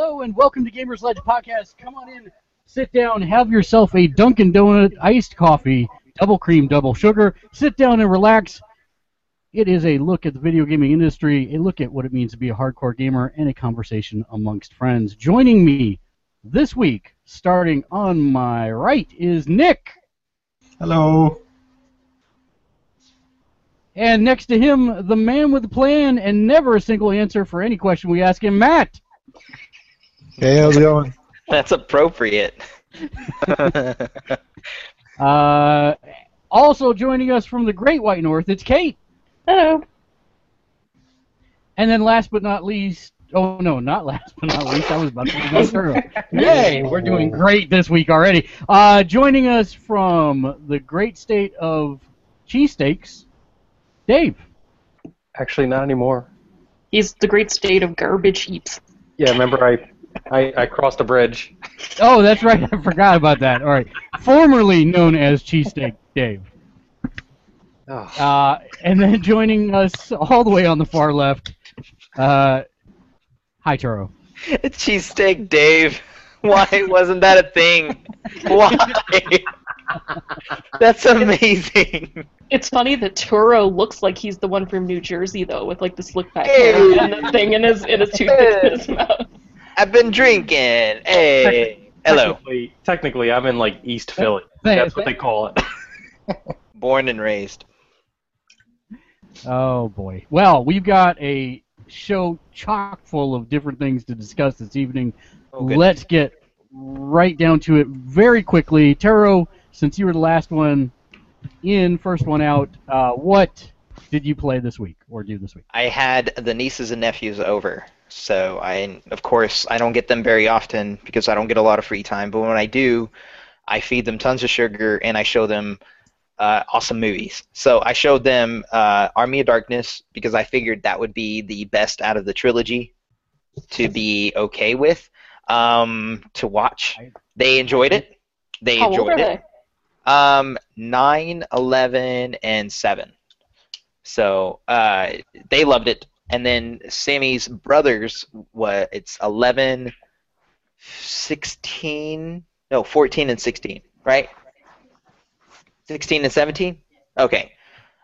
Hello and welcome to Gamersledge Podcast. Come on in, sit down, have yourself a Dunkin' Donut iced coffee, double cream, double sugar. Sit down and relax. It is a look at the video gaming industry, a look at what it means to be a hardcore gamer, and a conversation amongst friends. Joining me this week, starting on my right, is Nick. Hello. And next to him, the man with the plan and never a single answer for any question we ask him, Matt. Hey, how's it going? That's appropriate. Uh, also joining us from the Great White North, it's Kate. Hello. And then last but not least, oh no, not last but not least, I was about to go through. turn. Yay, we're doing great this week already. Uh, joining us from the great state of cheesesteaks, Dave. Actually, not anymore. He's the great state of garbage heaps. Yeah, remember I, I, I crossed a bridge. Oh, that's right, I forgot about that. All right, formerly known as cheesesteak Dave. Oh, Uh, and then joining us all the way on the far left, uh, hi Turo. Cheesesteak Dave. Why wasn't that a thing? Why? That's amazing. It's funny that Turo looks like he's the one from New Jersey though, with like the slick back Hey. hair and the thing in his in his toothpick in his mouth. I've been drinking. Hey. Hello. Technically, technically, I'm in like East Philly. That's what they call it. Born and raised. Oh boy. Well, we've got a show chock full of different things to discuss this evening. Oh. Let's get right down to it very quickly. Taro, since you were the last one in, first one out, uh, what did you play this week or do this week? I had the nieces and nephews over, so I, of course, I don't get them very often because I don't get a lot of free time. But when I do, I feed them tons of sugar and I show them uh, awesome movies. So I showed them uh, Army of Darkness because I figured that would be the best out of the trilogy to be okay with um, to watch. They enjoyed it. They How enjoyed it. they? Um, 9, 11, and 7. So uh, they loved it. And then Sammy's brothers, what it's 11, 16, no, 14 and 16, right? 16 and 17? Okay.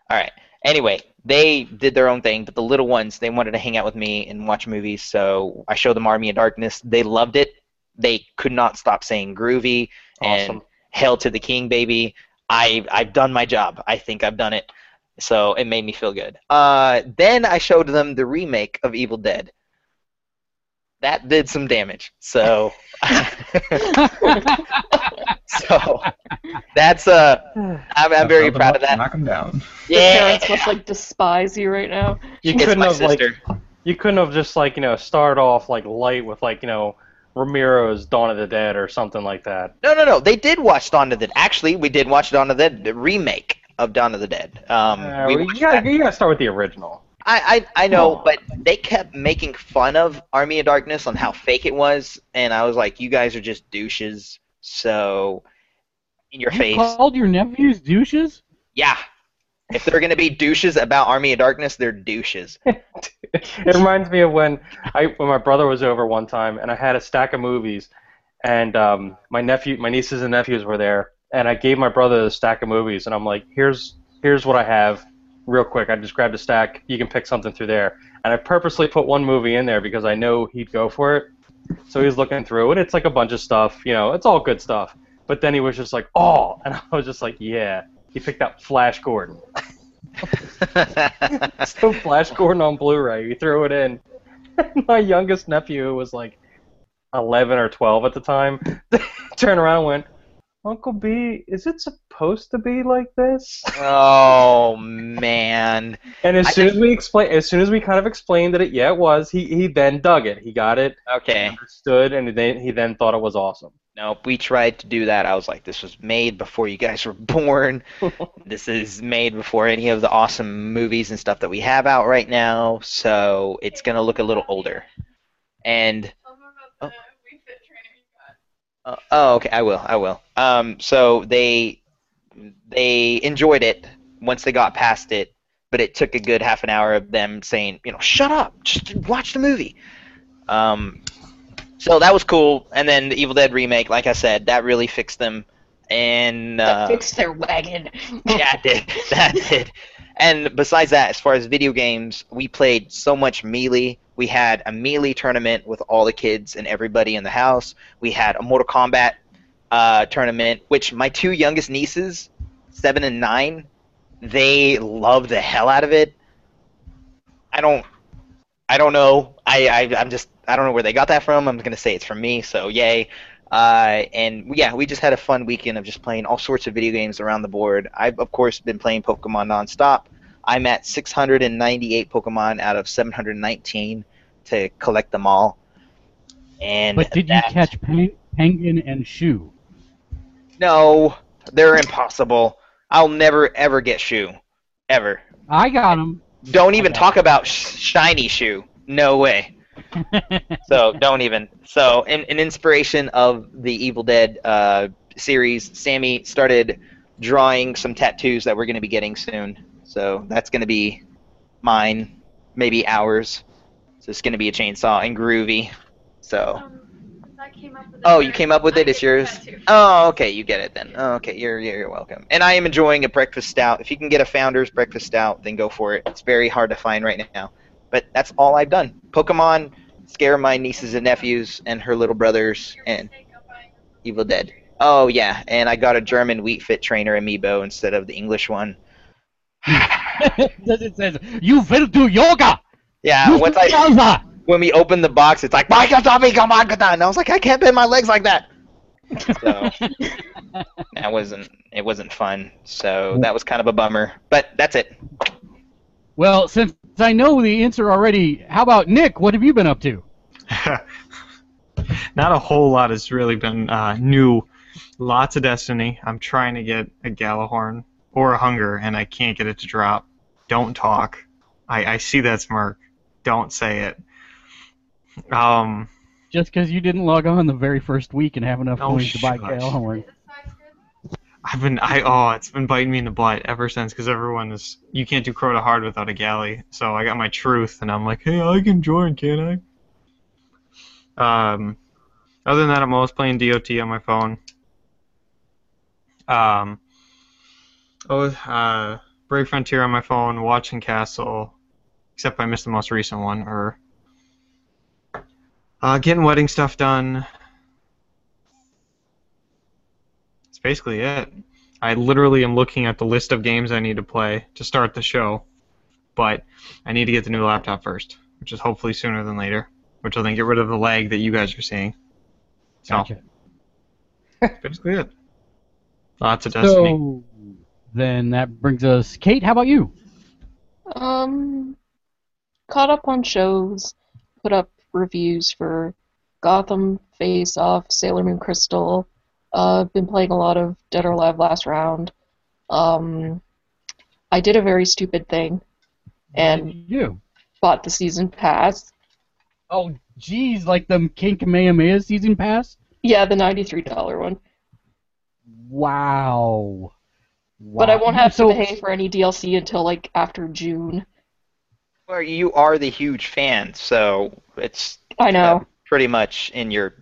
All right. Anyway, they did their own thing, but the little ones, they wanted to hang out with me and watch movies, so I showed them Army of Darkness. They loved it. They could not stop saying groovy and Awesome. hail to the king, baby. I I've done my job. I think I've done it. So it made me feel good. Uh, then I showed them the remake of Evil Dead. That did some damage. So so that's uh I'm, I'm very proud of that. Knock 'em down. Your Yeah. parents must like despise you right now. You It's couldn't my have like you couldn't have just like you know started off like light with like you know Romero's Dawn of the Dead or something like that. No, no, no. They did watch Dawn of the Dead. Actually, we did watch Dawn of the Dead, the remake of Dawn of the Dead. Um, Uh, we you, gotta, you gotta start with the original. I, I I know, Oh. but they kept making fun of Army of Darkness on how fake it was, and I was like, you guys are just douches. So, in your You face, called your nephews douches? yeah. If they're gonna be douches about Army of Darkness, they're douches. it reminds me of when I when my brother was over one time and I had a stack of movies and um, my nephew my nieces and nephews were there and I gave my brother the stack of movies and I'm like here's here's what I have real quick I just grabbed a stack you can pick something through there and I purposely put one movie in there because I know he'd go for it so he's looking through it it's like a bunch of stuff you know it's all good stuff but then he was just like oh and I was just like yeah he picked out Flash Gordon so Flash Gordon on Blu-ray. You threw it in. My youngest nephew was like 11 or 12 at the time. turned around and went, Uncle B, is it supposed to be like this? Oh man. And as I soon as we explain, as soon as we kind of explained that it, yeah, it was. He he then dug it. He got it, Okay. understood, and then he then thought it was awesome. Nope. We tried to do that. I was like, this was made before you guys were born. this is made before any of the awesome movies and stuff that we have out right now. So it's gonna look a little older. And. Uh, oh, okay. I will. I will. Um, so they they enjoyed it once they got past it, but it took a good half an hour of them saying, you know, shut up, just watch the movie. Um, so that was cool. And then the Evil Dead remake, like I said, that really fixed them. And That uh, fixed their wagon. yeah, it did. That did. And besides that, as far as video games, we played so much Melee. We had a Melee tournament with all the kids and everybody in the house. We had a Mortal Kombat uh, tournament, which my two youngest nieces, seven and nine, they love the hell out of it. I don't, I don't know. I, I I'm just I don't know where they got that from. I'm gonna say it's from me. So yay. Uh, and yeah, we just had a fun weekend of just playing all sorts of video games around the board. I've of course been playing Pokemon nonstop. I'm at 698 Pokemon out of 719 to collect them all. And But did you catch Pen- Penguin and Shoe? No, they're impossible. I'll never ever get Shoe, ever. I got them. Don't even talk about sh- shiny Shoe. No way. So don't even. So, in, in inspiration of the Evil Dead uh, series, Sammy started drawing some tattoos that we're going to be getting soon. So that's going to be mine, maybe ours. So it's going to be a chainsaw and groovy. So. Um, I came up with Oh, you came up with I it. It's yours. Oh, okay, you get it then. Oh, okay, you're you're welcome. And I am enjoying a breakfast stout. If you can get a Founder's breakfast stout, then go for it. It's very hard to find right now. But that's all I've done. Pokemon, scare my nieces and nephews and her little brothers, and mistake of buying them. Evil Dead. Oh yeah, and I got a German Wii Fit trainer amiibo instead of the English one. It says, you will do yoga! Yeah, You once I yoga! when we opened the box, it's like Michael Tommy, come on, come on. And I was like, I can't bend my legs like that. So that wasn't it wasn't fun. So that was kind of a bummer. But that's it. Well, since I know the answer already, how about Nick? What have you been up to? Not a whole lot has really been uh, new. Lots of Destiny. I'm trying to get a Gjallarhorn or a Hunger, and I can't get it to drop. Don't talk. I, I see that smirk. Don't say it. Um, Just because you didn't log on the very first week and have enough Oh, coins to buy shush. Gale Is this size good? I've been I oh it's been biting me in the butt ever since because everyone is you can't do Crota hard without a galley. So I got my truth and I'm like, hey, I can join, can I? Um, other than that, I'm always playing DOT on my phone. Um, oh, uh, Brave Frontier on my phone, watching Castle, except I missed the most recent one, or uh, getting wedding stuff done. That's basically it. I literally am looking at the list of games I need to play to start the show, but I need to get the new laptop first, which is hopefully sooner than later, which will then get rid of the lag that you guys are seeing. So, Gotcha. that's basically it. Lots of Destiny. Then that brings us, Kate. How about you? Um, caught up on shows, put up reviews for Gotham, Face Off, Sailor Moon Crystal. Uh, been playing a lot of Dead or Alive Last Round. Um, I did a very stupid thing and you. bought the season pass. Oh, geez, like the King Kamehameha season pass. Yeah, the $93 one. Wow. But I won't have so, to pay for any DLC until like after June. Well, you are the huge fan, so it's I know. uh, pretty much in your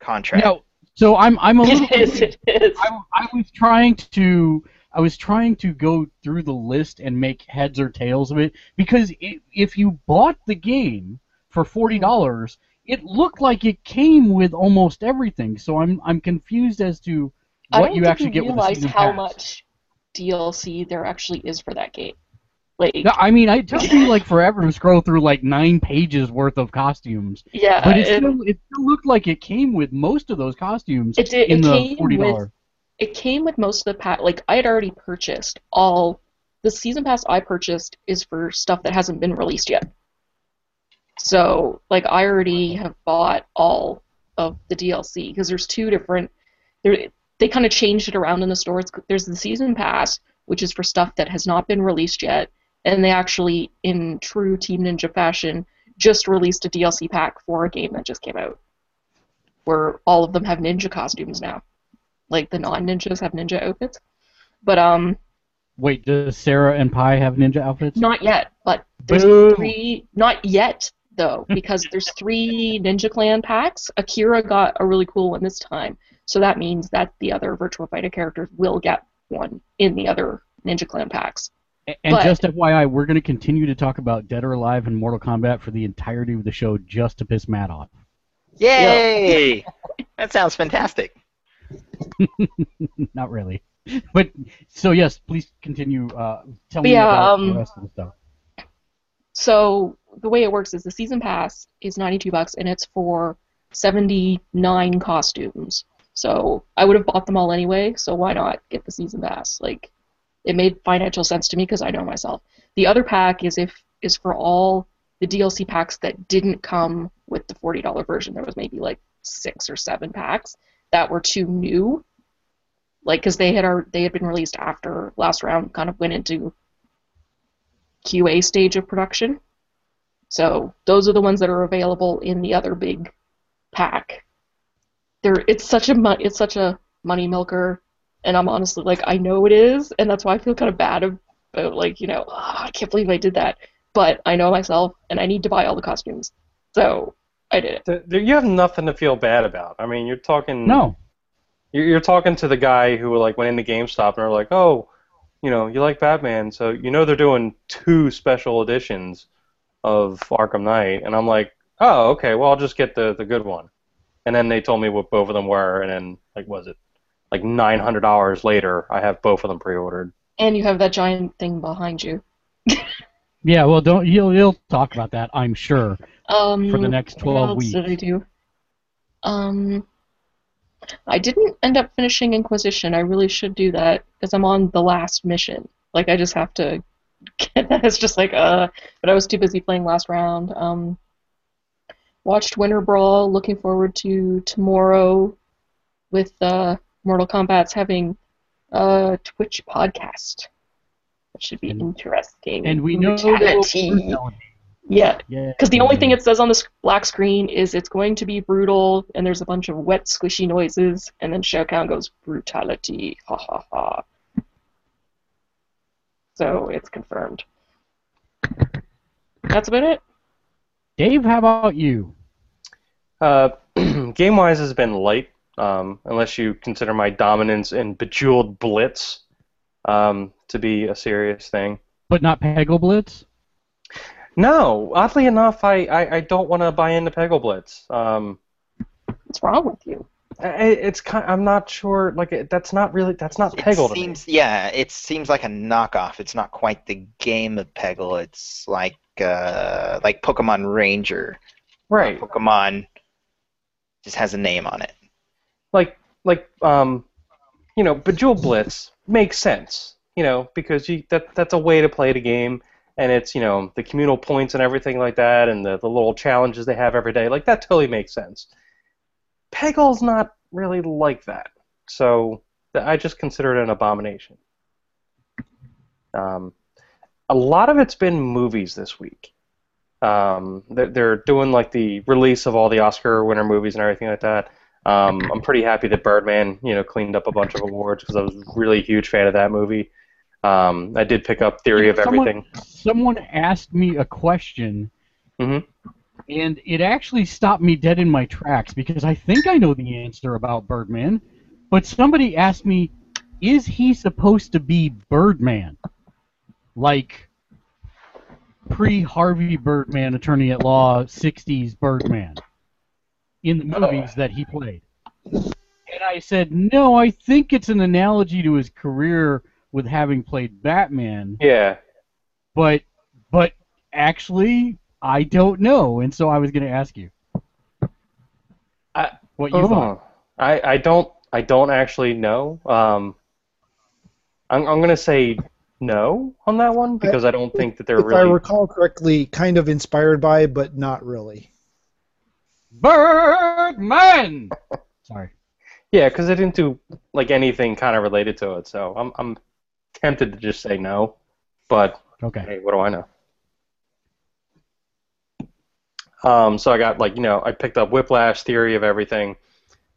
contract. No, so I'm I'm a little. It is, it is. I, I was trying to I was trying to go through the list and make heads or tails of it because i if you bought the game for forty dollars, it looked like it came with almost everything. So I'm I'm confused as to what you actually you get with the realize season how pass. much DLC there actually is for that game. Like, No, I mean, it took me like forever to scroll through like nine pages worth of costumes, yeah, but it it, still it still looked like it came with most of those costumes it did. in It the forty with dollars. it came with most of the pack. Like I had already purchased all the season pass I purchased is for stuff that hasn't been released yet. So like I already have bought all of the DLC because there's two different. There they kind of changed it around in the stores. There's the season pass, which is for stuff that has not been released yet, and they actually, in true Team Ninja fashion, just released a DLC pack for a game that just came out, where all of them have ninja costumes now, like the non-ninjas have ninja outfits. But um, Wait, does Sarah and Pai have ninja outfits? not yet. But there's Boo. three. Not yet though, because there's three Ninja Clan packs. Akira got a really cool one this time, so that means that the other Virtua Fighter characters will get one in the other Ninja Clan packs. And But- just FYI, we're going to continue to talk about Dead or Alive and Mortal Kombat for the entirety of the show just to piss Matt off. Yay! that sounds fantastic. Not really. But so yes, please continue. Uh, tell But me yeah, about um, the rest of the stuff. So the way it works is the season pass is 92 bucks and it's for 79 costumes. So I would have bought them all anyway, so why not get the season pass? Like it made financial sense to me because I know myself. The other pack is if is for all the DLC packs that didn't come with the $40 version. There was maybe like 6 or 7 packs that were too new. Like cuz they had ar- they had been released after last round kind of went into QA stage of production. So those are the ones that are available in the other big pack. There, it's such a mo- it's such a money milker, and I'm honestly like I know it is, and that's why I feel kind of bad about like you know "Ah, I can't believe I did that, but I know myself, and I need to buy all the costumes, so I did it. Th- th- You have nothing to feel bad about. I mean, you're talking. No, You're, you're talking to the guy who like went into GameStop and are like, oh, you know, you like Batman, so you know they're doing two special editions of Arkham Knight, and I'm like, oh, okay, well I'll just get the the good one. And then they told me what both of them were, and then like was it like nine hundred dollars later, I have both of them pre-ordered. And you have that giant thing behind you. yeah. Well, don't you'll you'll talk about that, I'm sure, Um, for the next what twelve else weeks. did I do? Um, I didn't end up finishing Inquisition. I really should do that because I'm on the last mission. Like I just have to get that. It's just like uh, but I was too busy playing last round. Um, watched Winter Brawl. Looking forward to tomorrow with uh, Mortal Kombat's having a Twitch podcast. That should be And- interesting. And we know that. Yeah, Yeah. because the only thing it says on the s- black screen is it's going to be brutal, and there's a bunch of wet, squishy noises, and then Shao Kahn goes, brutality, ha ha ha. So it's confirmed. That's about it. Dave, how about you? Uh, game wise has been light, um, unless you consider my dominance in Bejeweled Blitz um, to be a serious thing. But not Peggle Blitz. No, oddly enough, I, I, I don't want to buy into Peggle Blitz. Um, What's wrong with you? I, it's kind. I'm not sure. Like that's not really. That's not Peggle it to me. seems, yeah, it seems like a knockoff. It's not quite the game of Peggle. It's like uh, like Pokemon Ranger. Right. Pokemon just has a name on it. Like like um, you know, Bejeweled Blitz makes sense. You know, because you that that's a way to play the game, and it's you know the communal points and everything like that, and the the little challenges they have every day. Like that totally makes sense. Peggle's not really like that, so I just consider it an abomination. Um, a lot of it's been movies this week. Um, they're, they're doing like the release of all the Oscar winner movies and everything like that. Um, I'm pretty happy that Birdman, you know, cleaned up a bunch of awards because I was really a huge fan of that movie. Um, I did pick up Theory of Someone- Everything. Someone asked me a question, Mhm. and it actually stopped me dead in my tracks because I think I know the answer about Birdman. But somebody asked me, is he supposed to be Birdman? Like pre Harvey Birdman, attorney at law, 60s Birdman, in the movies that he played. And I said, no, I think it's an analogy to his career with having played Batman Yeah. but but actually I don't know, and so I was going to ask you I- what you thought. Oh. I, I don't I don't actually know. Um, I'm, I'm gonna say no on that one because I don't think that they're if I recall correctly, kind of inspired by, but not really. Bergman. Sorry. Yeah, because they didn't do like anything kind of related to it, so I'm I'm tempted to just say no, but Okay. hey, what do I know? Um, so I got like you know I picked up Whiplash, Theory of Everything.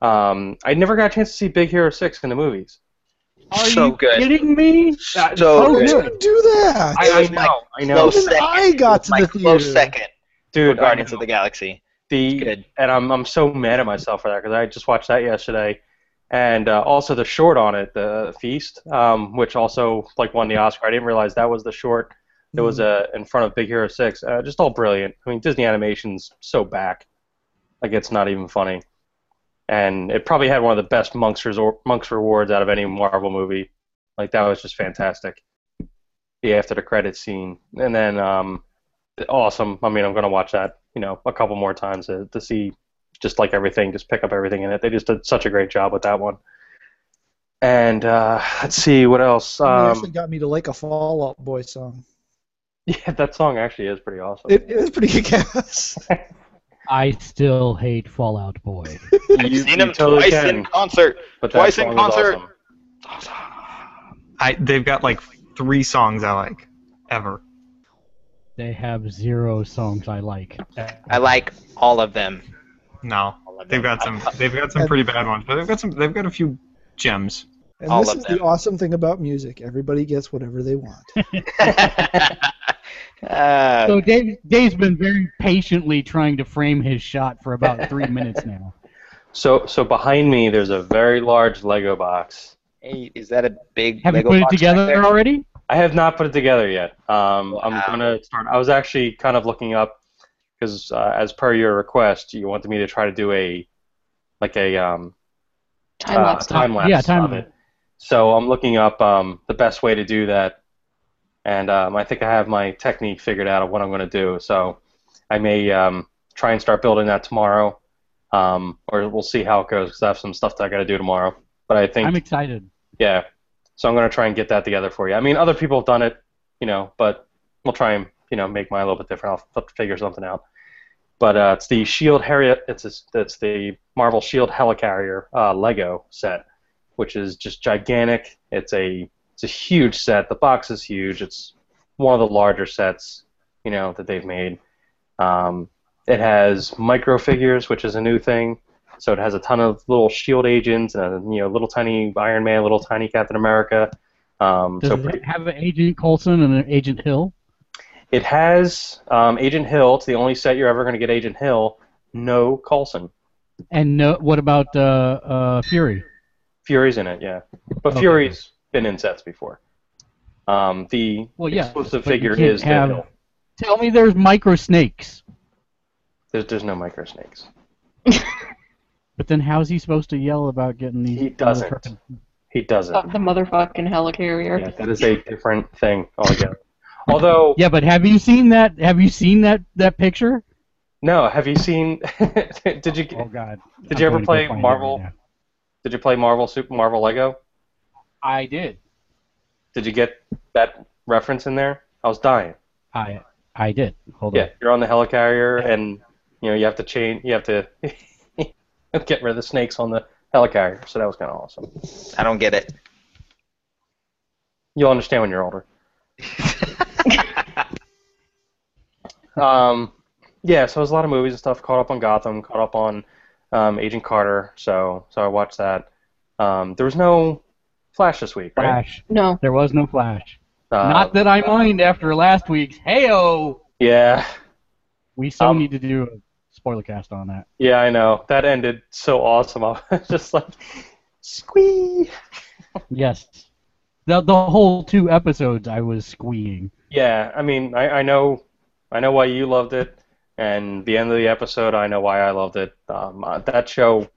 Um, I never got a chance to see Big Hero Six in the movies. Are So you good. kidding me? So so good. good. Do that. I, I know, I know, Even second. I got to my the close theater. second dude. Guardians of the Galaxy. the Good. and I'm I'm so mad at myself for that because I just watched that yesterday, and uh, also the short on it, the Feast, um, which also like won the Oscar. I didn't realize that was the short that was uh, in front of Big Hero Six. Uh, just all brilliant. I mean, Disney Animation's so back, like it's not even funny, and it probably had one of the best Monks Resort, Monks rewards out of any Marvel movie. Like that was just fantastic. The after the credits scene, and then um, awesome. I mean, I'm gonna watch that, you know, a couple more times to, to see just like everything, just pick up everything in it. They just did such a great job with that one. And uh, let's see what else. Um, actually got me to like a Fall Out Boy song. yeah, that song actually is pretty awesome. It, it was pretty kick-ass. I still hate Fall Out Boy. I've You- seen you him totally twice can, in concert. but twice in concert. awesome. I they've got like three songs I like ever. They have zero songs I like. I like all of them. No, All of they've them. got some they've got some pretty bad ones, but they've got some they've got a few gems. And All this of is them. the awesome thing about music. Everybody gets whatever they want. uh, So Dave, Dave's been very patiently trying to frame his shot for about three minutes now. So, so behind me, there's a very large Lego box. hey, is that a big Have Lego you put it box back together already? I have not put it together yet. Um, I'm gonna start. I was actually kind of looking up because, uh, as per your request, you wanted me to try to do a like a um, Time lapse. time lapse Yeah, time of it. So I'm looking up um, the best way to do that, and um, I think I have my technique figured out of what I'm going to do. So I may um, try and start building that tomorrow, um, or we'll see how it goes because I have some stuff that I got to do tomorrow. But I think I'm excited. yeah. So I'm gonna try and get that together for you. I mean, other people have done it, you know, but we'll try and you know make mine a little bit different. I'll figure something out. But uh, it's the Shield Harriet. It's a, it's the Marvel Shield Helicarrier uh, Lego set, which is just gigantic. It's a it's a huge set. The box is huge. It's one of the larger sets, you know, that they've made. Um, it has micro figures, which is a new thing. So it has a ton of little Shield agents and a, you know little tiny Iron Man, little tiny Captain America. Um, Does so it pretty, have an Agent Coulson and an Agent Hill? it has um, Agent Hill. It's the only set you're ever going to get Agent Hill. No Coulson. And no, what about uh, uh, Fury? Fury's in it, yeah, but Okay. Fury's been in sets before. Um, the Well, yeah, exclusive but figure is have- Deadpool. Tell me there's micro snakes. There's, there's no micro snakes. But then how's he supposed to yell about getting these? He doesn't. motherfucking- He doesn't. Of the motherfucking helicarrier. Yeah, that is a different thing altogether. Although, Yeah, but have you seen that? Have you seen that that picture? no, have you seen? did you Oh God! Did I'm you ever going to go play Marvel? did you play Marvel Super Marvel Lego? I did. Did you get that reference in there? I was dying. I I did. Hold Yeah, on. you're on the helicarrier, and you know you have to chain. You have to get rid of the snakes on the helicarrier. So that was kind of awesome. I don't get it. You'll understand when you're older. Um, yeah, so it was a lot of movies and stuff. Caught up on Gotham. Caught up on um, Agent Carter. So so I watched that. Um, there was no Flash this week, right? Flash. No. There was no Flash. Uh, Not that I mind after last week's. Heyo. Yeah, We so Um, need to do a spoiler cast on that. yeah, I know. That ended so awesome. I was just like, squee. Yes. The the whole two episodes I was squeeing. Yeah, I mean, I, I know, I know why you loved it, and the end of the episode, I know why I loved it. Um, uh, that show,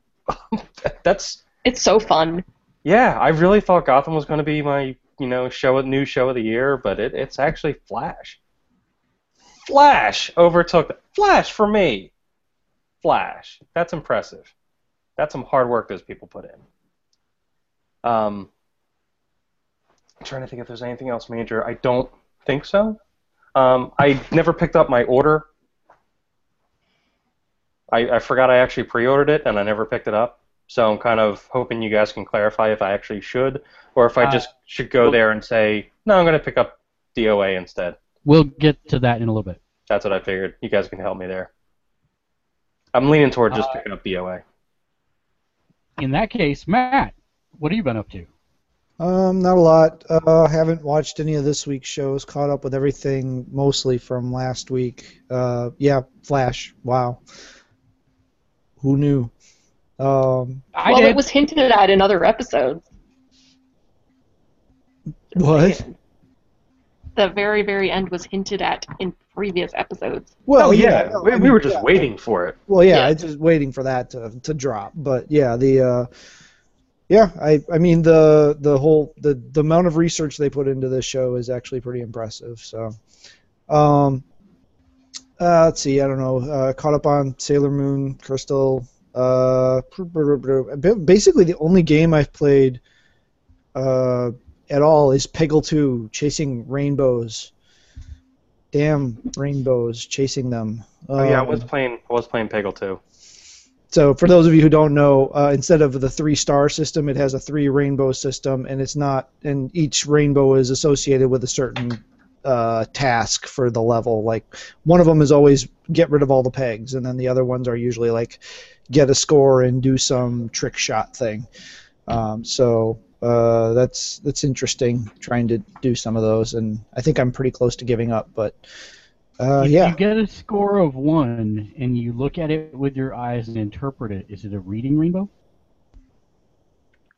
that's It's so fun. Yeah. I really thought Gotham was going to be my, you know, show new show of the year, but it, it's actually Flash. Flash overtook Flash for me. Flash. That's impressive. That's some hard work those people put in. Um, I'm trying to think if there's anything else major. I don't think so. Um, I never picked up my order. I, I forgot I actually pre-ordered it and I never picked it up. So I'm kind of hoping you guys can clarify if I actually should, or if I Uh, just should go there and say, no, I'm going to pick up DOA instead. We'll get to that in a little bit. That's what I figured. You guys can help me there. I'm leaning toward just Uh, picking up DOA. In that case, Matt, what have you been up to? Um, not a lot. Uh, haven't watched any of this week's shows. Caught up with everything mostly from last week. Uh, yeah, Flash. Wow. Who knew? Um, I well, did. it was hinted at in other episodes. what? The very, very end was hinted at in previous episodes. Well, oh yeah, no, we, I we were just yeah. waiting for it. Well, yeah, Yeah. I just waiting for that to, to drop. But yeah, the uh, yeah, I I mean the the whole the the amount of research they put into this show is actually pretty impressive. So, um, uh, let's see, I don't know, uh, caught up on Sailor Moon, Crystal. Uh, basically the only game I've played uh, at all is Peggle 2, chasing rainbows. Damn rainbows, chasing them. Oh yeah, I Um, was playing. I was playing Peggle 2. so for those of you who don't know, uh, instead of the three star system, it has a three rainbow system, and it's not. And each rainbow is associated with a certain uh, task for the level. Like one of them is always get rid of all the pegs, and then the other ones are usually like get a score and do some trick shot thing. Um, so uh, that's that's interesting. Trying to do some of those, and I think I'm pretty close to giving up, but. Uh, if yeah. you get a score of one and you look at it with your eyes and interpret it, is it a reading rainbow?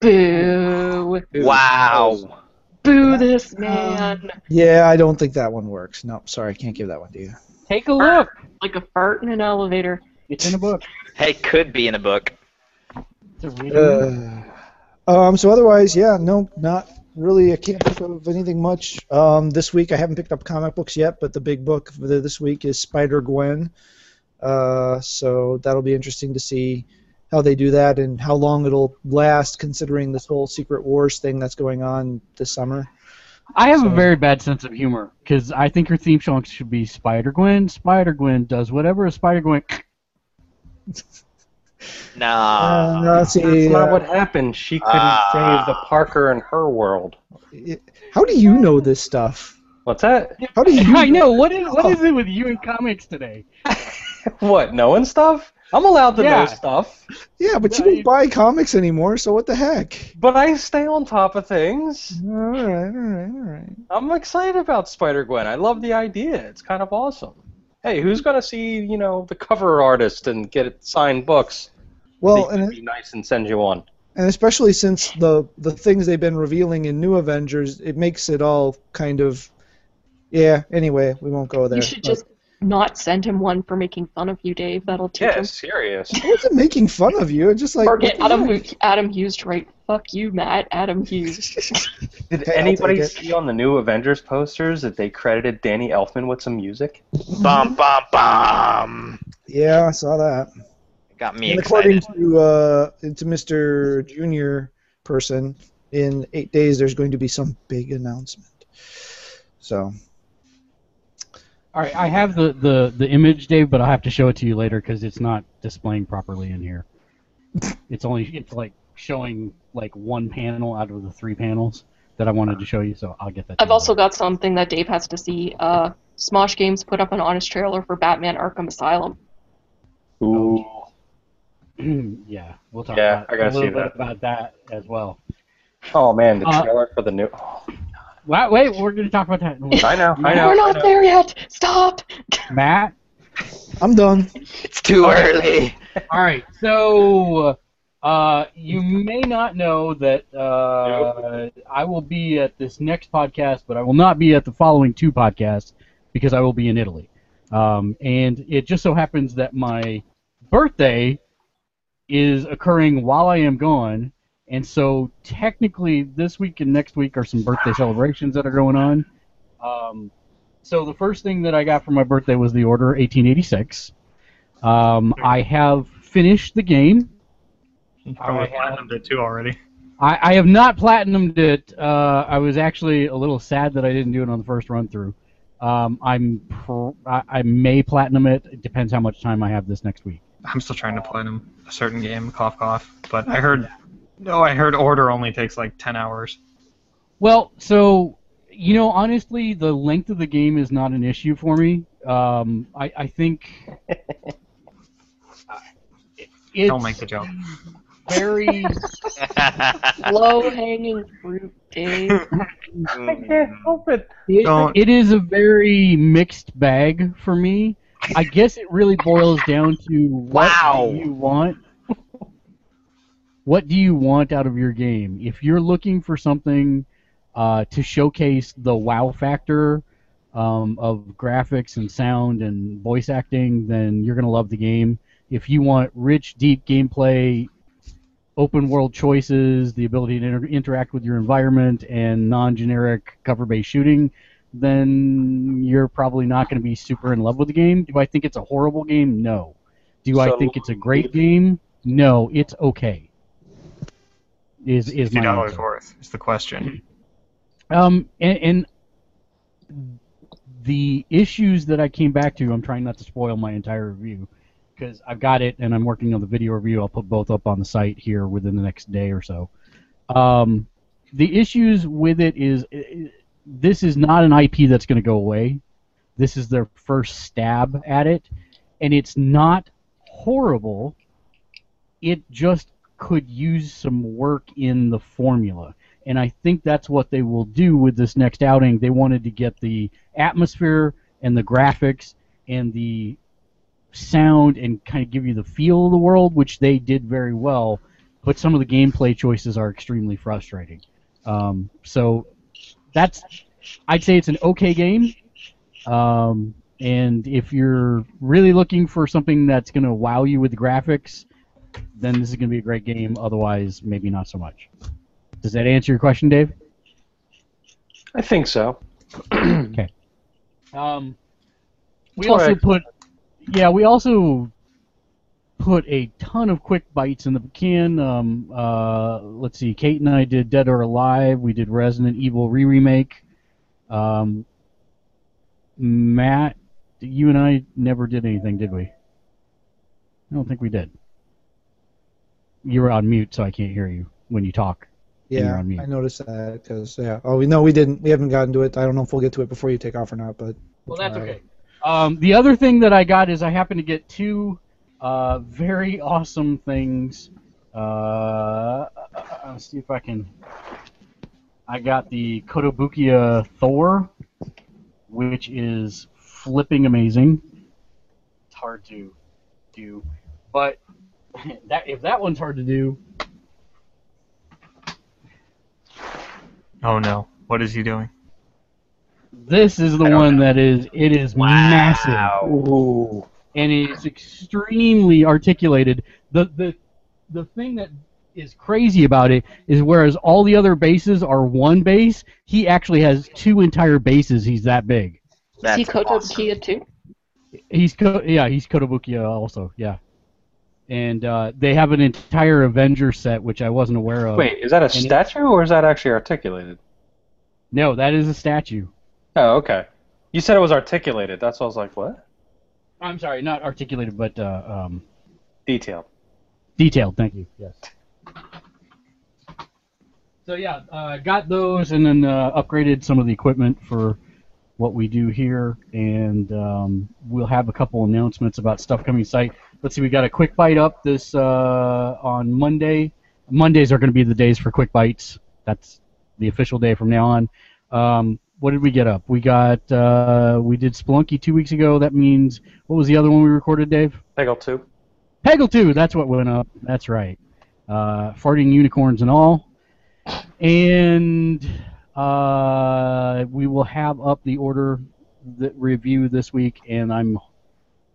Boo! Wow. Boo this man! Yeah, I don't think that one works. No, sorry, I can't give that one to you. Take a look. Like a fart in an elevator. It's in a book. Hey, could be in a book. It's a reading rainbow. Uh, um, so otherwise, yeah, no, not really. I can't think of anything much. Um, this week I haven't picked up comic books yet, but the big book for the, this week is Spider Gwen. Uh, so that'll be interesting to see how they do that and how long it'll last, considering this whole Secret Wars thing that's going on this summer. I have a very bad sense of humor because I think her theme song should be Spider Gwen. Spider Gwen does whatever a Spider Gwen. Nah. Uh, let's see. That's not uh, what happened. She couldn't Ah. save the Parker in her world. how do you know this stuff? What's that? How do you? I know what is what is it with you and comics today? What? Knowing stuff? I'm allowed to know stuff, Yeah, but you don't you- buy comics anymore, so what the heck? but I stay on top of things. All right, all right, all right. I'm excited about Spider Gwen. I love the idea. It's kind of awesome. Hey, who's gonna see you know the cover artist and get it signed books? Well, and can be nice and send you one. and especially since the the things they've been revealing in New Avengers, it makes it all kind of yeah. Anyway, we won't go there. You should just not send him one for making fun of you, Dave. That'll teach Yeah, him. serious. I wasn't making fun of you. It's just like Or get Adam, Adam Hughes to write, fuck you, Matt, Adam Hughes. Did anybody see on the new Avengers posters that they credited Danny Elfman with some music? Bum bum bum. Yeah, I saw that. It Got me and according to uh, to Mr. Junior person, in eight days there's going to be some big announcement. So All right, I have the, the, the image, Dave, but I'll have to show it to you later because it's not displaying properly in here. It's only it's like showing like one panel out of the three panels that I wanted to show you, so I'll get that. I've you also got something that Dave has to see. Uh, Smosh Games put up an honest trailer for Batman Arkham Asylum. Ooh. yeah, we'll talk Yeah, about, I gotta a little see bit that. about that as well. Oh man, the Uh, trailer for the new. Oh, Wait, wait, we're going to talk about that. in a little I know, I know. We're not know. there yet. Stop. Matt. I'm done. It's too early. All right, so uh, you may not know that uh, I will be at this next podcast, but I will not be at the following two podcasts because I will be in Italy. Um, and it just so happens that my birthday is occurring while I am gone, and so technically this week and next week are some birthday celebrations that are going on. Um, so the first thing that I got for my birthday was the Order 1886. Um, I have finished the game. Probably I have- platinumed it too already. I, I have not platinumed it. Uh, I was actually a little sad that I didn't do it on the first run through. Um, I'm pr- I, I may platinum it. It depends how much time I have this next week. I'm still trying to platinum a certain game, cough cough. But I heard, no, I heard order only takes like ten hours. Well, so you know, honestly, the length of the game is not an issue for me. Um, I, I think it's Don't make the joke. Very Low hanging fruit, Dave. I can't help it. It, it is a very mixed bag for me. I guess it really boils down to what Wow. do you want. What do you want out of your game? If you're looking for something uh, to showcase the wow factor um, of graphics and sound and voice acting, then you're gonna love the game. If you want rich, deep gameplay, open world choices, the ability to inter- interact with your environment, and non-generic cover-based shooting, then you're probably not going to be super in love with the game. Do I think it's a horrible game? No. Do I think it's a great game? No. It's okay. Is is Fifty my dollars worth is the question. Um, and, and the issues that I came back to, I'm trying not to spoil my entire review because I've got it and I'm working on the video review. I'll put both up on the site here within the next day or so. Um, the issues with it is this is not an IP that's going to go away. This is their first stab at it, and it's not horrible. It just could use some work in the formula and I think that's what they will do with this next outing. They wanted to get the atmosphere and the graphics and the sound and kind of give you the feel of the world, which they did very well. But some of the gameplay choices are extremely frustrating. Um, so that's, I'd say it's an okay game. Um, and if you're really looking for something that's going to wow you with the graphics, then this is going to be a great game. Otherwise, maybe not so much. Does that answer your question, Dave? I think so. Okay. Um, we all also right. put, yeah, we also put a ton of quick bites in the can. Um, uh, let's see, Kate and I did Dead or Alive. We did Resident Evil re-remake. Um, Matt, you and I never did anything, did we? I don't think we did. You were on mute, so I can't hear you when you talk. And you're Yeah, on mute. I noticed that because yeah. Oh, we no, we didn't. We haven't gotten to it. I don't know if we'll get to it before you take off or not, but Well, that's Uh, okay. Um, the other thing that I got is I happened to get two uh, very awesome things. Uh, let's see if I can. I got the Kotobukiya Thor, which is flipping amazing. It's hard to do, but that if that one's hard to do, Oh no, what is he doing? This is the one know. that is it is massive. Ooh. and it's extremely articulated. The the the thing that is crazy about it is whereas all the other bases are one base, he actually has two entire bases. He's that big. Is he That's Koto awesome. Kia too? He's Ko- yeah, he's Kotobukiya also, yeah. And uh, they have an entire Avenger set, which I wasn't aware of. Wait, is that a it- statue or is that actually articulated? no, that is a statue. Oh, okay. You said it was articulated. That's why I was like, what? I'm sorry, not articulated, but uh, um, Detailed. Detailed, thank you. Yes. So yeah, uh, got those and then uh, upgraded some of the equipment for what we do here, and um, we'll have a couple announcements about stuff coming site. Let's see, we got a quick bite up this uh, on Monday. Mondays are going to be the days for quick bites. That's the official day from now on. Um, what did we get up? We got uh, we did Spelunky two weeks ago. That means what was the other one we recorded, Dave? Peggle 2. Peggle 2, that's what went up. That's right. Uh, farting unicorns and all. And uh, we will have up the order that review this week, and I'm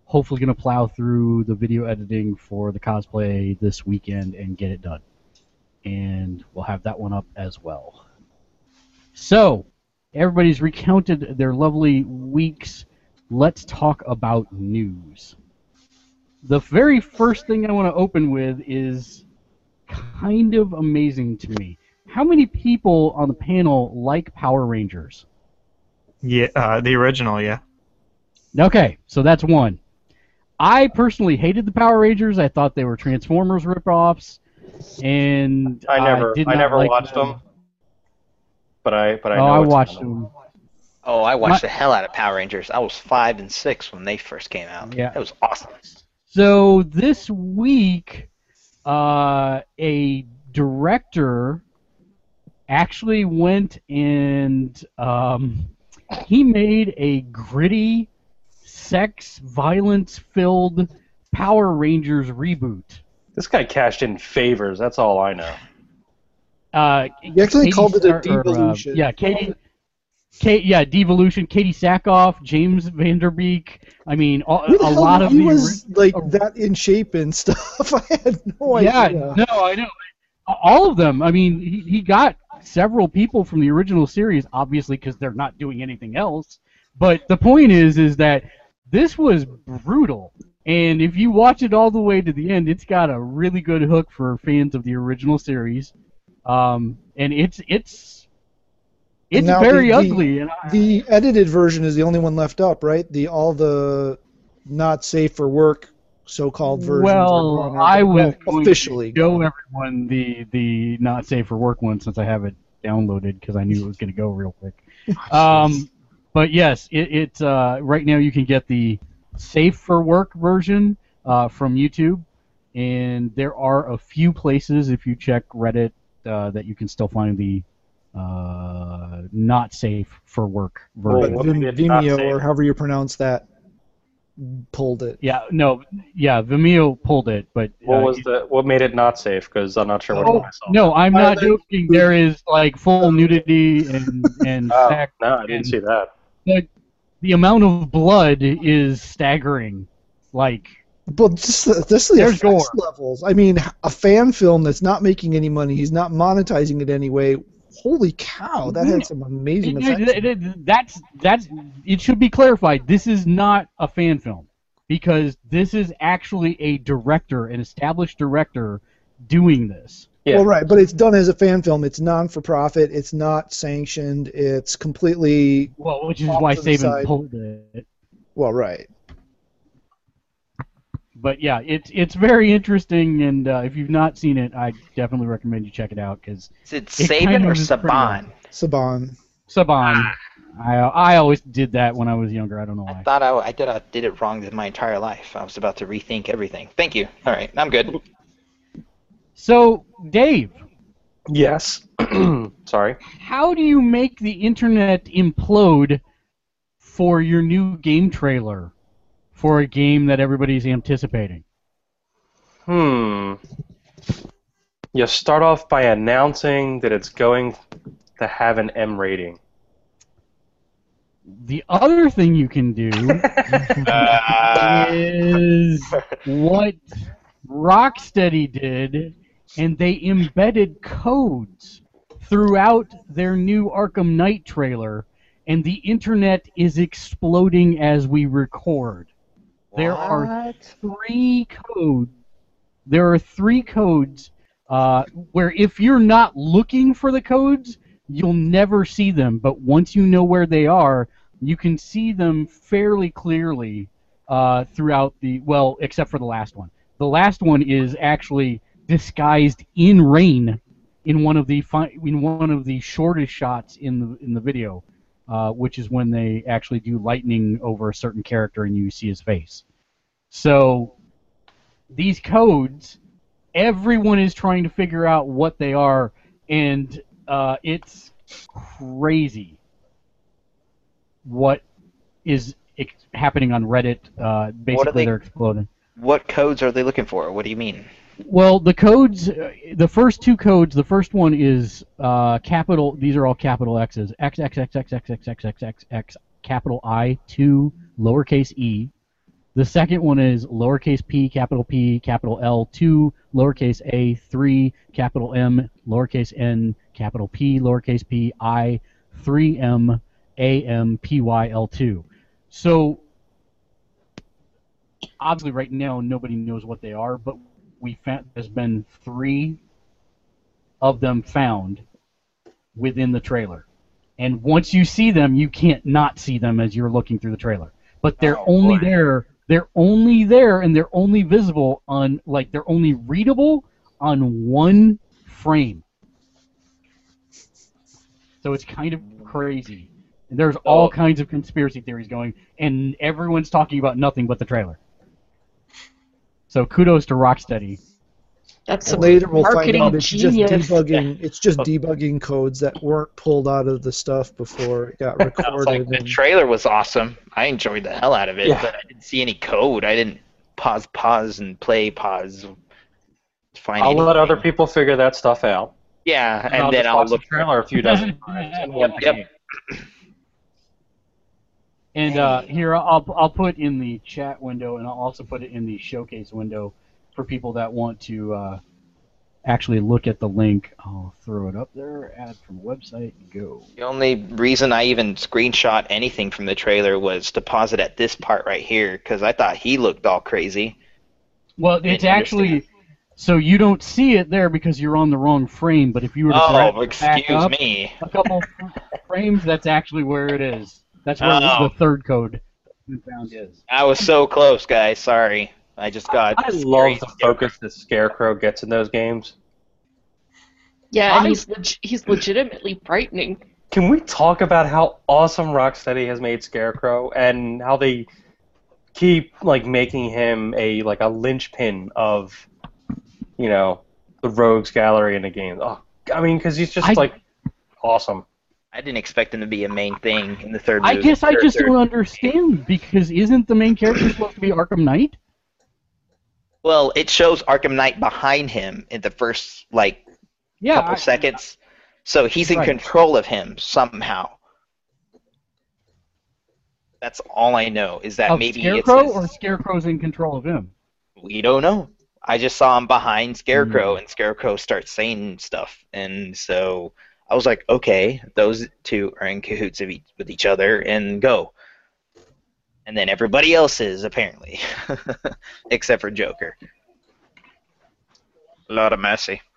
hopefully going to plow through the video editing for the cosplay this weekend and get it done. And we'll have that one up as well. So, everybody's recounted their lovely weeks. Let's talk about news the very first thing I want to open with is kind of amazing to me. How many people on the panel like Power Rangers? Yeah, uh, the original, yeah. Okay, so that's one. I personally hated the Power Rangers. I thought they were Transformers ripoffs, and I never, did I never like watched them. But I, but I oh, know. I watched them. Oh, I watched My- the hell out of Power Rangers. I was five and six when they first came out. Yeah. It was awesome. So this week, uh, a director actually went and um, he made a gritty, sex violence filled Power Rangers reboot. This guy cashed in favors. That's all I know. Uh, You actually Katie called it a Sar- or, uh, devolution. yeah, Katie. Kate, yeah, devolution. Katee Sackhoff, James Van Der Beek. I mean, a, the a lot of he the was like that in shape and stuff. I had no yeah, idea. Yeah, no, I know. All of them. I mean, he, he got several people from the original series, obviously, because they're not doing anything else. But the point is, is that this was brutal, and if you watch it all the way to the end, it's got a really good hook for fans of the original series. Um, and it's it's it's very the- the- ugly. And I, The edited version is the only one left up, right? The all the not safe for work so-called versions. well, I was officially show everyone the the not safe for work one since I have it downloaded because I knew it was going to go real quick. Um, but yes, it, it's uh, right now you can get the safe for work version uh, from YouTube, and there are a few places if you check Reddit uh, that you can still find the uh, not safe for work version. But Vim- made it not Vimeo or however you pronounce that pulled it. Yeah, no, yeah, Vimeo pulled it, but What uh, was the? What made it not safe? Because I'm not sure what Oh, I saw. no, I'm not Violent- joking. There is like full nudity and and Oh, sex. no, I didn't see that. But the amount of blood is staggering. Like, But just the, just the There's effects gore. levels. I mean, a fan film that's not making any money. He's not monetizing it anyway. Holy cow, that had some amazing it- effects. it- it- that's that's it should be clarified. This is not a fan film because this is actually a director, an established director, doing this. Yeah. Well, right, but it's done as a fan film. It's non-for-profit. It's not sanctioned. It's completely Well, which is why to the Saban pulled it. well, right. But yeah, it's it's very interesting, and uh, if you've not seen it, I definitely recommend you check it out because Is it It Saban kind or of is pretty Saban? Saban. Saban. I I always did that when I was younger. I don't know I why. thought I, I did I did it wrong my entire life. I was about to rethink everything. Thank you. All right, I'm good. So, Dave, Yes. Sorry. how do you make the internet implode for your new game trailer for a game that everybody's anticipating? Hmm. You start off by announcing that it's going to have an M rating. The other thing you can do is what Rocksteady did, and they embedded codes throughout their new Arkham Knight trailer, and the internet is exploding as we record. There are three codes. There are three codes uh, where if you're not looking for the codes, you'll never see them. But once you know where they are, you can see them fairly clearly uh, throughout the well, except for the last one. The last one is actually disguised in rain in one of the fi- in one of the shortest shots in the in the video, uh, which is when they actually do lightning over a certain character and you see his face. So these codes, everyone is trying to figure out what they are, and uh, it's crazy what is happening on Reddit. Uh, basically, they- they're exploding. What codes are they looking for? What do you mean? Well, the codes, uh, the first two codes, the first one is uh, capital. These are all capital X's. X X X X X X X X X X capital I two lowercase e. The second one is lowercase p, capital P, capital L two, lowercase a three, capital M, lowercase n, capital P, lowercase p, I three M, A M P Y L two. So obviously right now nobody knows what they are, but we found there's been three of them found within the trailer. And once you see them, you can't not see them as you're looking through the trailer. But they're Oh, only boy. there. They're only there, and they're only visible on like they're only readable on one frame. So it's kind of crazy. And there's all Oh. kinds of conspiracy theories going, and everyone's talking about nothing but the trailer. So kudos to Rocksteady. That's some Later we'll find out it's just genius. debugging. It's just debugging codes that weren't pulled out of the stuff before it got I was like, recorded. the trailer was awesome. I enjoyed the hell out of it, Yeah. but I didn't see any code. I didn't pause, pause, and play, pause. Find I'll let other people figure that stuff out. Yeah, and, I'll then just I'll watch look. the trailer a few dozen times. Yep, then- yep. And uh, here I'll I'll put in the chat window, and I'll also put it in the showcase window for people that want to uh, actually look at the link. I'll throw it up there. Add from website. Go. The only reason I even screenshot anything from the trailer was to pause it at this part right here because I thought he looked all crazy. Well, it's actually so you don't see it there because you're on the wrong frame. But if you were to Oh, back- back excuse up me. a couple frames, that's actually where it is. That's where Oh. the third code we found is. I was so close, guys. Sorry. I just got. I scary love the scared. focus that Scarecrow gets in those games. Yeah, and I- he's leg- he's legitimately frightening. Can we talk about how awesome Rocksteady has made Scarecrow and how they keep like making him a like a linchpin of, you know, the rogues gallery in the game? Oh, I mean, because he's just I- like awesome. I didn't expect him to be a main thing in the third I movie. guess I Third- just third- don't understand because isn't the main character supposed to be Arkham Knight? Well, it shows Arkham Knight behind him in the first like Yeah, couple I- seconds. So he's in Right. control of him somehow. That's all I know is that of maybe Scarecrow it's or Scarecrow's in control of him. we don't know. I just saw him behind Scarecrow, Hmm. and Scarecrow starts saying stuff, and so I was like, okay, those two are in cahoots of each, with each other, and go. And then everybody else is apparently, except for Joker. A lot of messy.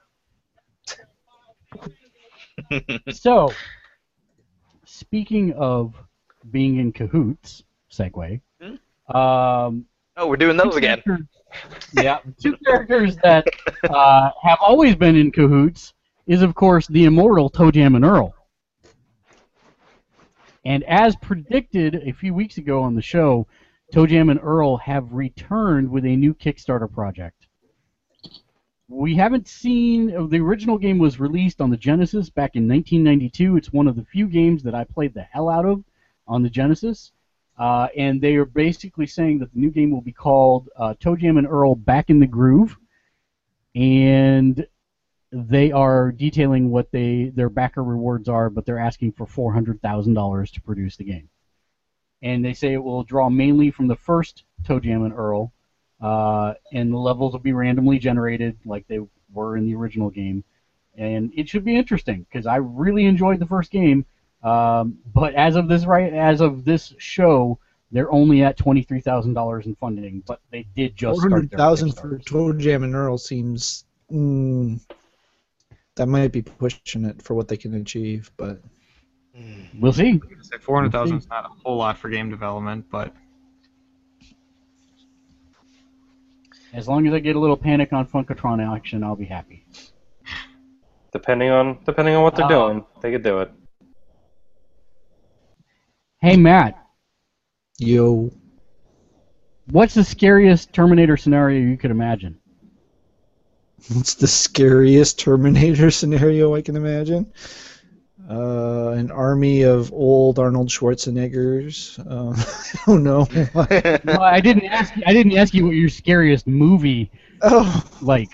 So, speaking of being in cahoots, segue. Um, Oh, we're doing those again. yeah, two characters that uh, have always been in cahoots is, of course, the immortal ToeJam and Earl. And as predicted a few weeks ago on the show, ToeJam and Earl have returned with a new Kickstarter project. We haven't seen. uh, The original game was released on the Genesis back in 1992. It's one of the few games that I played the hell out of on the Genesis. Uh, and they are basically saying that the new game will be called uh, ToeJam and Earl Back in the Groove. And they are detailing what they their backer rewards are, but they're asking for four hundred thousand dollars to produce the game. And they say it will draw mainly from the first ToeJam and Earl, uh, and the levels will be randomly generated like they were in the original game. And it should be interesting because I really enjoyed the first game. Um, but as of this right, as of this show, they're only at twenty three thousand dollars in funding. But they did just Four hundred thousand for ToeJam and Earl seems mm, that might be pushing it for what they can achieve, but We'll see. Say 400,000 is not a whole lot for game development, but As long as I get a little panic on Funkotron action, I'll be happy. Depending on depending on what they're Uh, doing, they could do it. Hey Matt, yo, what's the scariest Terminator scenario you could imagine? It's the scariest Terminator scenario I can imagine. Uh, an army of old Arnold Schwarzeneggers. Uh, I don't know. well, I didn't ask. You, I didn't ask you what your scariest movie oh, like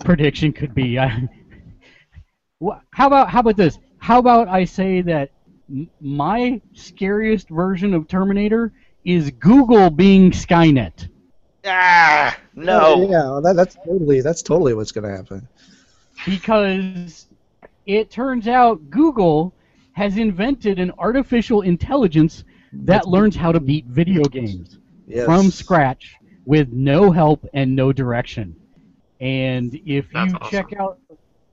prediction could be. I, how about how about this? How about I say that m- my scariest version of Terminator is Google being Skynet. Ah, no. Yeah, that, that's totally that's totally what's gonna happen. because it turns out Google has invented an artificial intelligence that learns how to beat video games Yes. from scratch with no help and no direction. And if That's you awesome. check out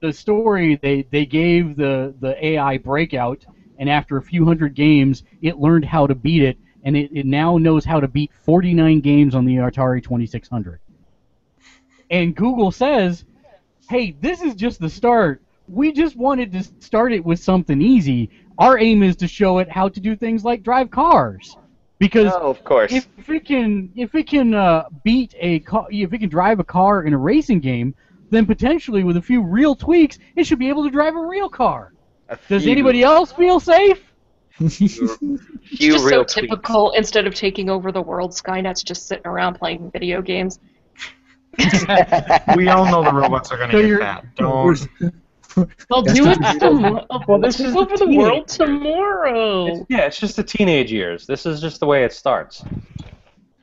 the story they they gave the the AI breakout, and after a few hundred games, it learned how to beat it, and it, it now knows how to beat 49 games on the Atari 2600. And Google says, "Hey, this is just the start. We just wanted to start it with something easy. Our aim is to show it how to do things like drive cars." Because Oh, of course. if it can if it can uh, beat a car, if it can drive a car in a racing game, then potentially with a few real tweaks, it should be able to drive a real car. A Does few- anybody else feel safe? few just so real tweaks. typical. Instead of taking over the world, Skynet's just sitting around playing video games. We all know the robots are gonna So get you're- fat. Don't. They'll do it that's- tomorrow. Well, this Take is over the the world tomorrow. It's- yeah, it's just the teenage years. This is just the way it starts.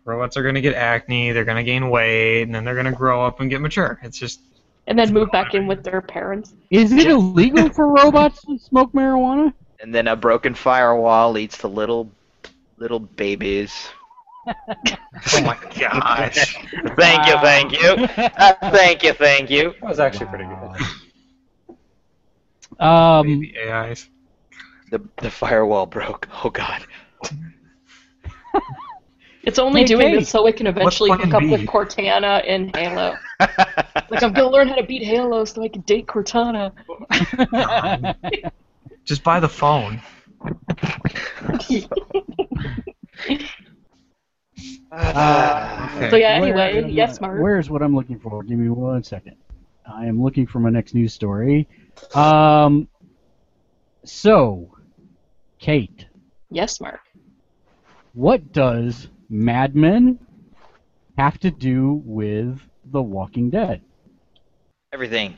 Robots are gonna get acne. They're gonna gain weight, and then they're gonna grow up and get mature. It's just And then move back in with their parents. Is it illegal for robots to smoke marijuana? And then a broken firewall leads to little little babies. oh my gosh. Thank you, thank you. Uh, thank you, thank you. That was actually pretty good. Um, Baby AIs. The the firewall broke. Oh god. It's only Hey, doing Kate, this so it can eventually hook up B? with Cortana in Halo. Like I'm gonna learn how to beat Halo so I can date Cortana. Just buy the phone. Uh, So yeah, where- anyway, yes, Mark. Where's what I'm looking for? Give me one second. I am looking for my next news story. Um, so, Kate, Yes, Mark. what does Mad Men have to do with The Walking Dead? Everything.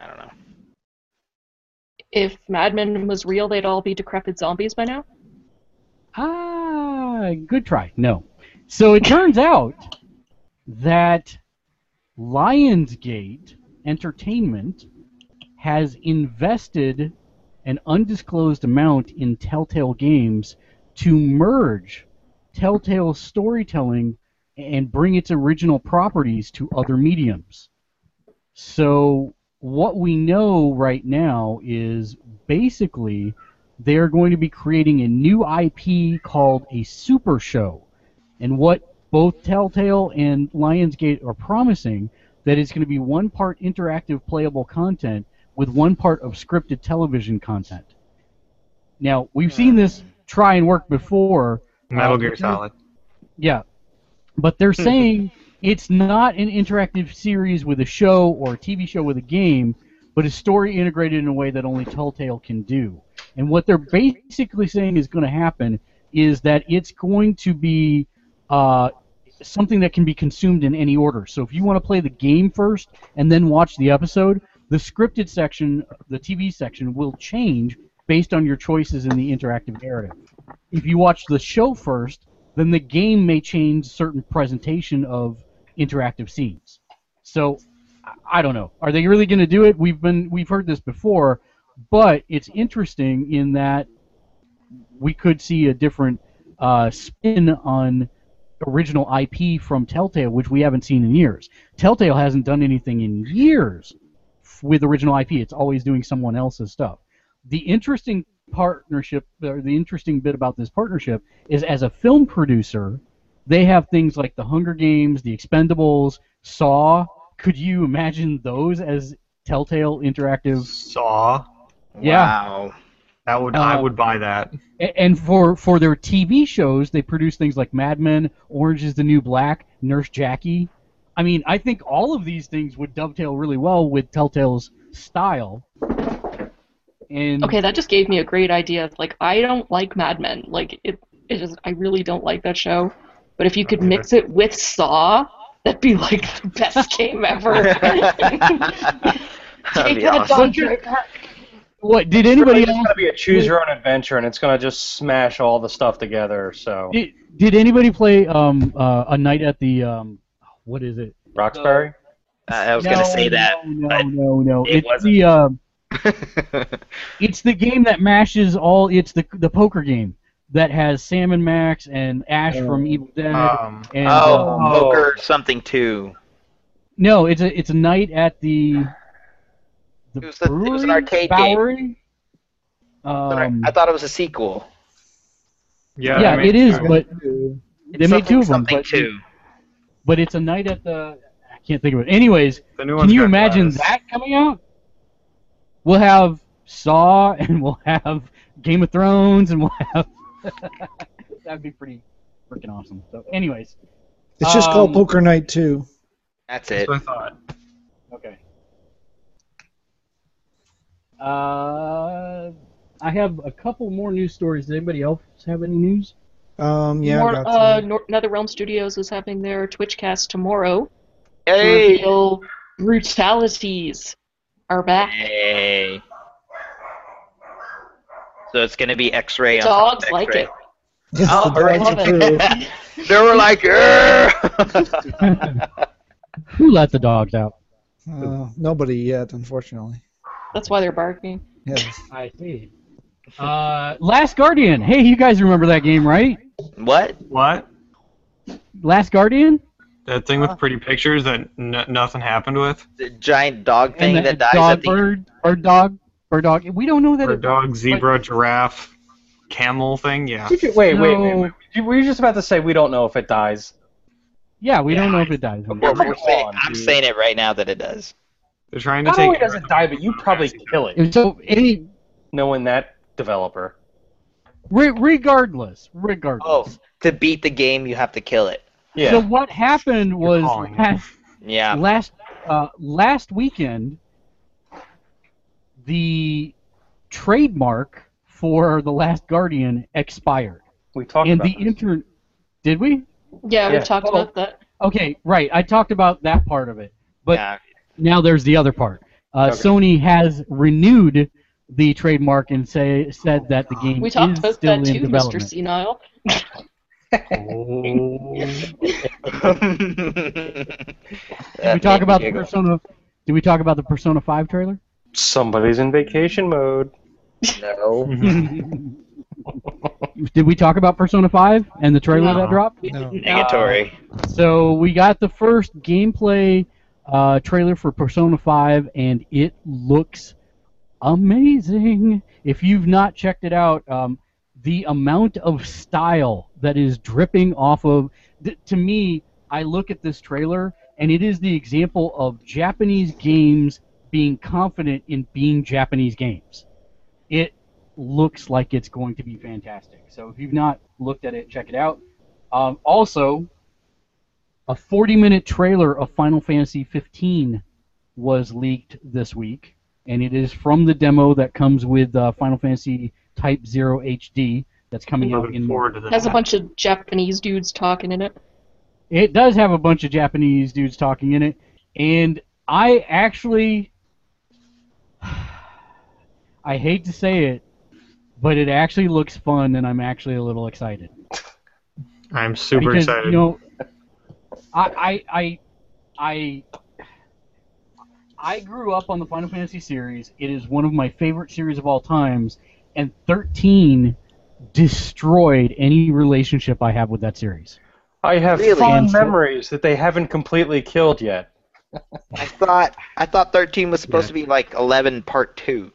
I don't know. If Mad Men was real, they'd all be decrepit zombies by now. Ah, good try. No. So it turns out that Lionsgate Entertainment has invested an undisclosed amount in Telltale Games to merge Telltale's storytelling and bring its original properties to other mediums. So what we know right now is basically they're going to be creating a new IP called a Super Show. And what both Telltale and Lionsgate are promising that it's going to be one part interactive playable content with one part of scripted television content. Now, we've seen this try and work before. Metal uh, Gear Solid. Yeah. But they're saying it's not an interactive series with a show or a TV show with a game, but a story integrated in a way that only Telltale can do. And what they're basically saying is going to happen is that it's going to be uh, something that can be consumed in any order. So if you want to play the game first and then watch the episode, the scripted section, the TV section, will change based on your choices in the interactive narrative. If you watch the show first, then the game may change certain presentation of interactive scenes. So I- don't know. Are they really going to do it? We've been we've heard this before, but it's interesting in that we could see a different uh, spin on original IP from Telltale, which we haven't seen in years. Telltale hasn't done anything in years with original IP. It's always doing someone else's stuff. The interesting partnership, or the interesting bit about this partnership, is as a film producer, they have things like The Hunger Games, The Expendables, Saw. Could you imagine those as Telltale interactive? Saw. Yeah. Wow. That would I Uh, would buy that. And for, for their TV shows, they produce things like Mad Men, Orange is the New Black, Nurse Jackie. I mean, I think all of these things would dovetail really well with Telltale's style. And Okay, that just gave me a great idea. Like, I don't like Mad Men. Like, it, it just, I really don't like that show. But if you could mix it with Saw, that'd be like the best game ever. That'd Take be that, awesome. Don what did It's anybody just else gonna be a choose your own adventure, and it's gonna just smash all the stuff together. So did, did anybody play um, uh, a night at the um, what is it? Roxbury. I was no, gonna say that. No, no, no, no. it It's wasn't. the um, it's the game that mashes all. It's the the poker game that has Sam and Max and Ash from Evil Dead. Um, and, oh, um, poker something too. no, it's a it's a night at the the It was a- it was an brewery, arcade game. Um, I thought it was a sequel. Yeah, yeah, I mean, it is, uh, but they made two of them. But, too. but it's a night at the. I can't think of it. Anyways, can you imagine Gladys. that coming out? We'll have Saw, and we'll have Game of Thrones, and we'll have. That'd be pretty freaking awesome. So, anyways, It's just called Um, Poker Night 2. That's That's it. what I thought. okay. Uh, I have a couple more news stories. Does anybody else have any news? Um, yeah, I More, got uh, some. Nor- NetherRealm Studios is having their Twitchcast tomorrow. Hey! reveal brutalities are back. Hey. So it's gonna be X-ray on top of Dogs like X-ray. it. Oh, the right. Love too. they were like, Who let the dogs out? Uh, nobody yet, unfortunately. That's why they're barking. Yes. I see. Uh, Last Guardian. Hey, you guys remember that game, right? what? What? Last Guardian. That thing with pretty pictures that n- nothing happened with? The giant dog thing and that dies dog, at the bird, bird dog, bird dog. We don't know that. Or it- dog, zebra, giraffe, camel thing? Yeah. Did you- Wait, wait, wait, No. wait. You- Were you just about to say we don't know if it dies? Yeah, we don't know if it dies. We're- we're saying- on, I'm dude. saying it right now that it does. They're trying to Not take. only does it die, but you probably kill it, So any, knowing that developer. re- regardless, regardless. Oh, to beat the game, you have to kill it. Yeah. So what happened was last, Yeah. last uh, last weekend, the trademark for the Last Guardian expired, we talked and about the this. inter. Did we? Yeah, Yeah. we've talked Oh. about that. Okay, right. I talked about that part of it, but yeah. now there's the other part. Uh, Okay. Sony has renewed the trademark and say said that the game We talked is about still that in too, Mr. Senile. Did we talk about the Persona? Did we talk about the Persona 5 trailer? Somebody's in vacation mode. No. Did we talk about Persona 5 and the trailer No. that dropped? No. Negatory. So we got the first gameplay uh, trailer for Persona 5, and it looks amazing. If you've not checked it out, um, the amount of style that is dripping off of, th- to me, I look at this trailer, and it is the example of Japanese games being confident in being Japanese games. It looks like it's going to be fantastic. So if you've not looked at it, check it out. Um, also, a 40 minute trailer of Final Fantasy 15 was leaked this week, and it is from the demo that comes with uh, Final Fantasy Type 0 HD that's coming out Looking in forward to that. Has a bunch of Japanese dudes talking in it. It does have a bunch of Japanese dudes talking in it, and I actually, I hate to say it, but it actually looks fun, and I'm actually a little excited. I'm super because, excited. You know, I, I, I, I, I grew up on the Final Fantasy series. It is one of my favorite series of all times, and 13 destroyed any relationship I have with that series. I have Really? fond And so- memories that they haven't completely killed yet. I thought I thought 13 was supposed Yeah. to be like 11 part 2.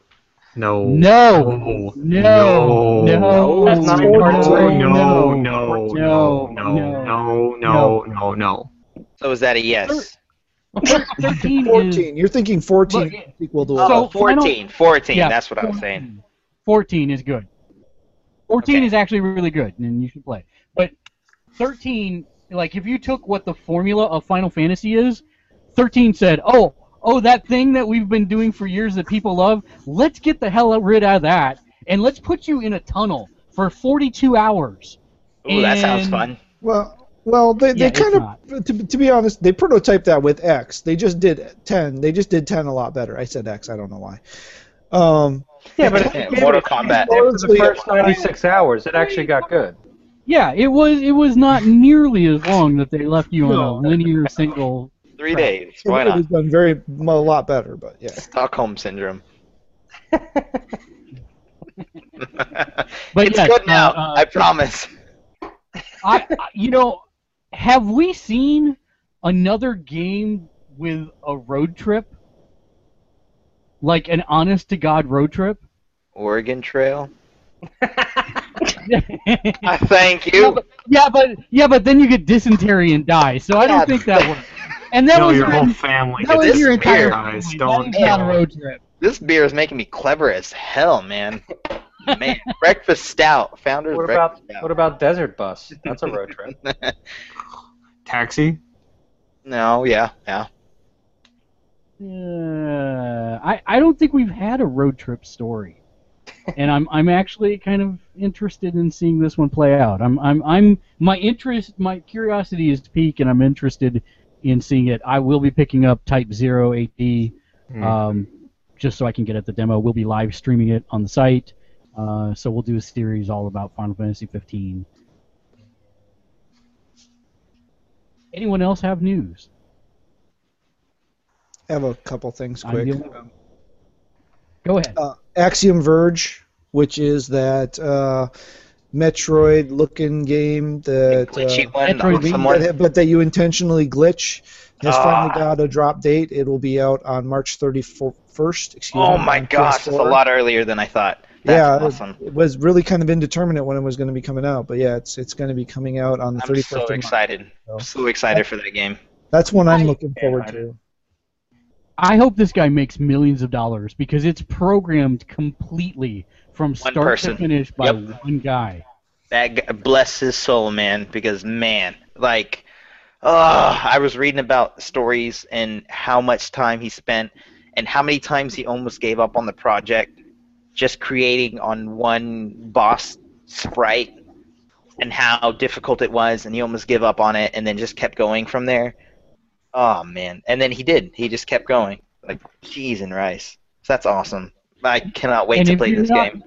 No. No. No. No. No. That's not important. No. No. No. No. No. No. No. So is that a yes? 13 14. You're thinking 14 equal to so 14. 14. That's what I was saying. 14 is good. 14 is actually really good, and you should play. But 13, like if you took what the formula of Final Fantasy is, 13 said, "Oh, oh, that thing that we've been doing for years that people love, let's get the hell rid out of that, and let's put you in a tunnel for 42 hours." Ooh, that sounds fun. Well, well, they, they it's kind of, to, to be honest, they prototyped that with X. They just did 10. They just did 10 a lot better. I said X. I don't know why. Um, Yeah, but Yeah, Mortal Kombat. after the first 96 hours, it actually got good. Yeah, it was it was not nearly as long that they left you on a linear single. Three Right. days. Why it not? was done very a lot better, but yeah. Stockholm syndrome. But it's yes, good now. uh, I promise. I, I- you know, have we seen another game with a road trip? like an honest to god road trip. Oregon Trail. I thank Yeah, you. but, yeah, but yeah, but then you get dysentery and die. So I don't think that works. And that no, was your your, whole family that was your entire guys. family. Don't. That is not a road trip. This beer is making me clever as hell, man. Man, breakfast stout, founder's What about stout. what about Desert Bus? That's a road trip. Taxi. no, yeah, yeah. Uh, I I don't think we've had a road trip story, and I'm I'm actually kind of interested in seeing this one play out. I'm I'm I'm my interest, my curiosity is peak, and I'm interested in seeing it. I will be picking up Type Zero HD, Hmm. um, just so I can get at the demo. We'll be live streaming it on the site, uh, so we'll do a series all about Final Fantasy 15. Anyone else have news? I have a couple things quick. the. Go ahead. uh, Axiom Verge, which is that uh, Metroid-looking game that, Glitchy uh, one. Metroid someone, but, but that you intentionally glitch, has Ah. finally got a drop date. It will be out on March 31st. Excuse oh me. my on gosh, that's a lot earlier than I thought. That's yeah, awesome. it, it was really kind of indeterminate when it was going to be coming out, but yeah, it's it's going to be coming out on the I'm 31st. so of March. excited. So- So excited for that game. That's one I'm looking forward to. I hope this guy makes millions of dollars because it's programmed completely from start person. to finish by Yep. one guy. That bless his soul, man. Because man, like, uh, I was reading about stories and how much time he spent, and how many times he almost gave up on the project, just creating on one boss sprite, and how difficult it was, and he almost gave up on it, and then just kept going from there. Oh man, and then he did. He just kept going, like cheese and rice. So that's awesome. I cannot wait And to play this not- game.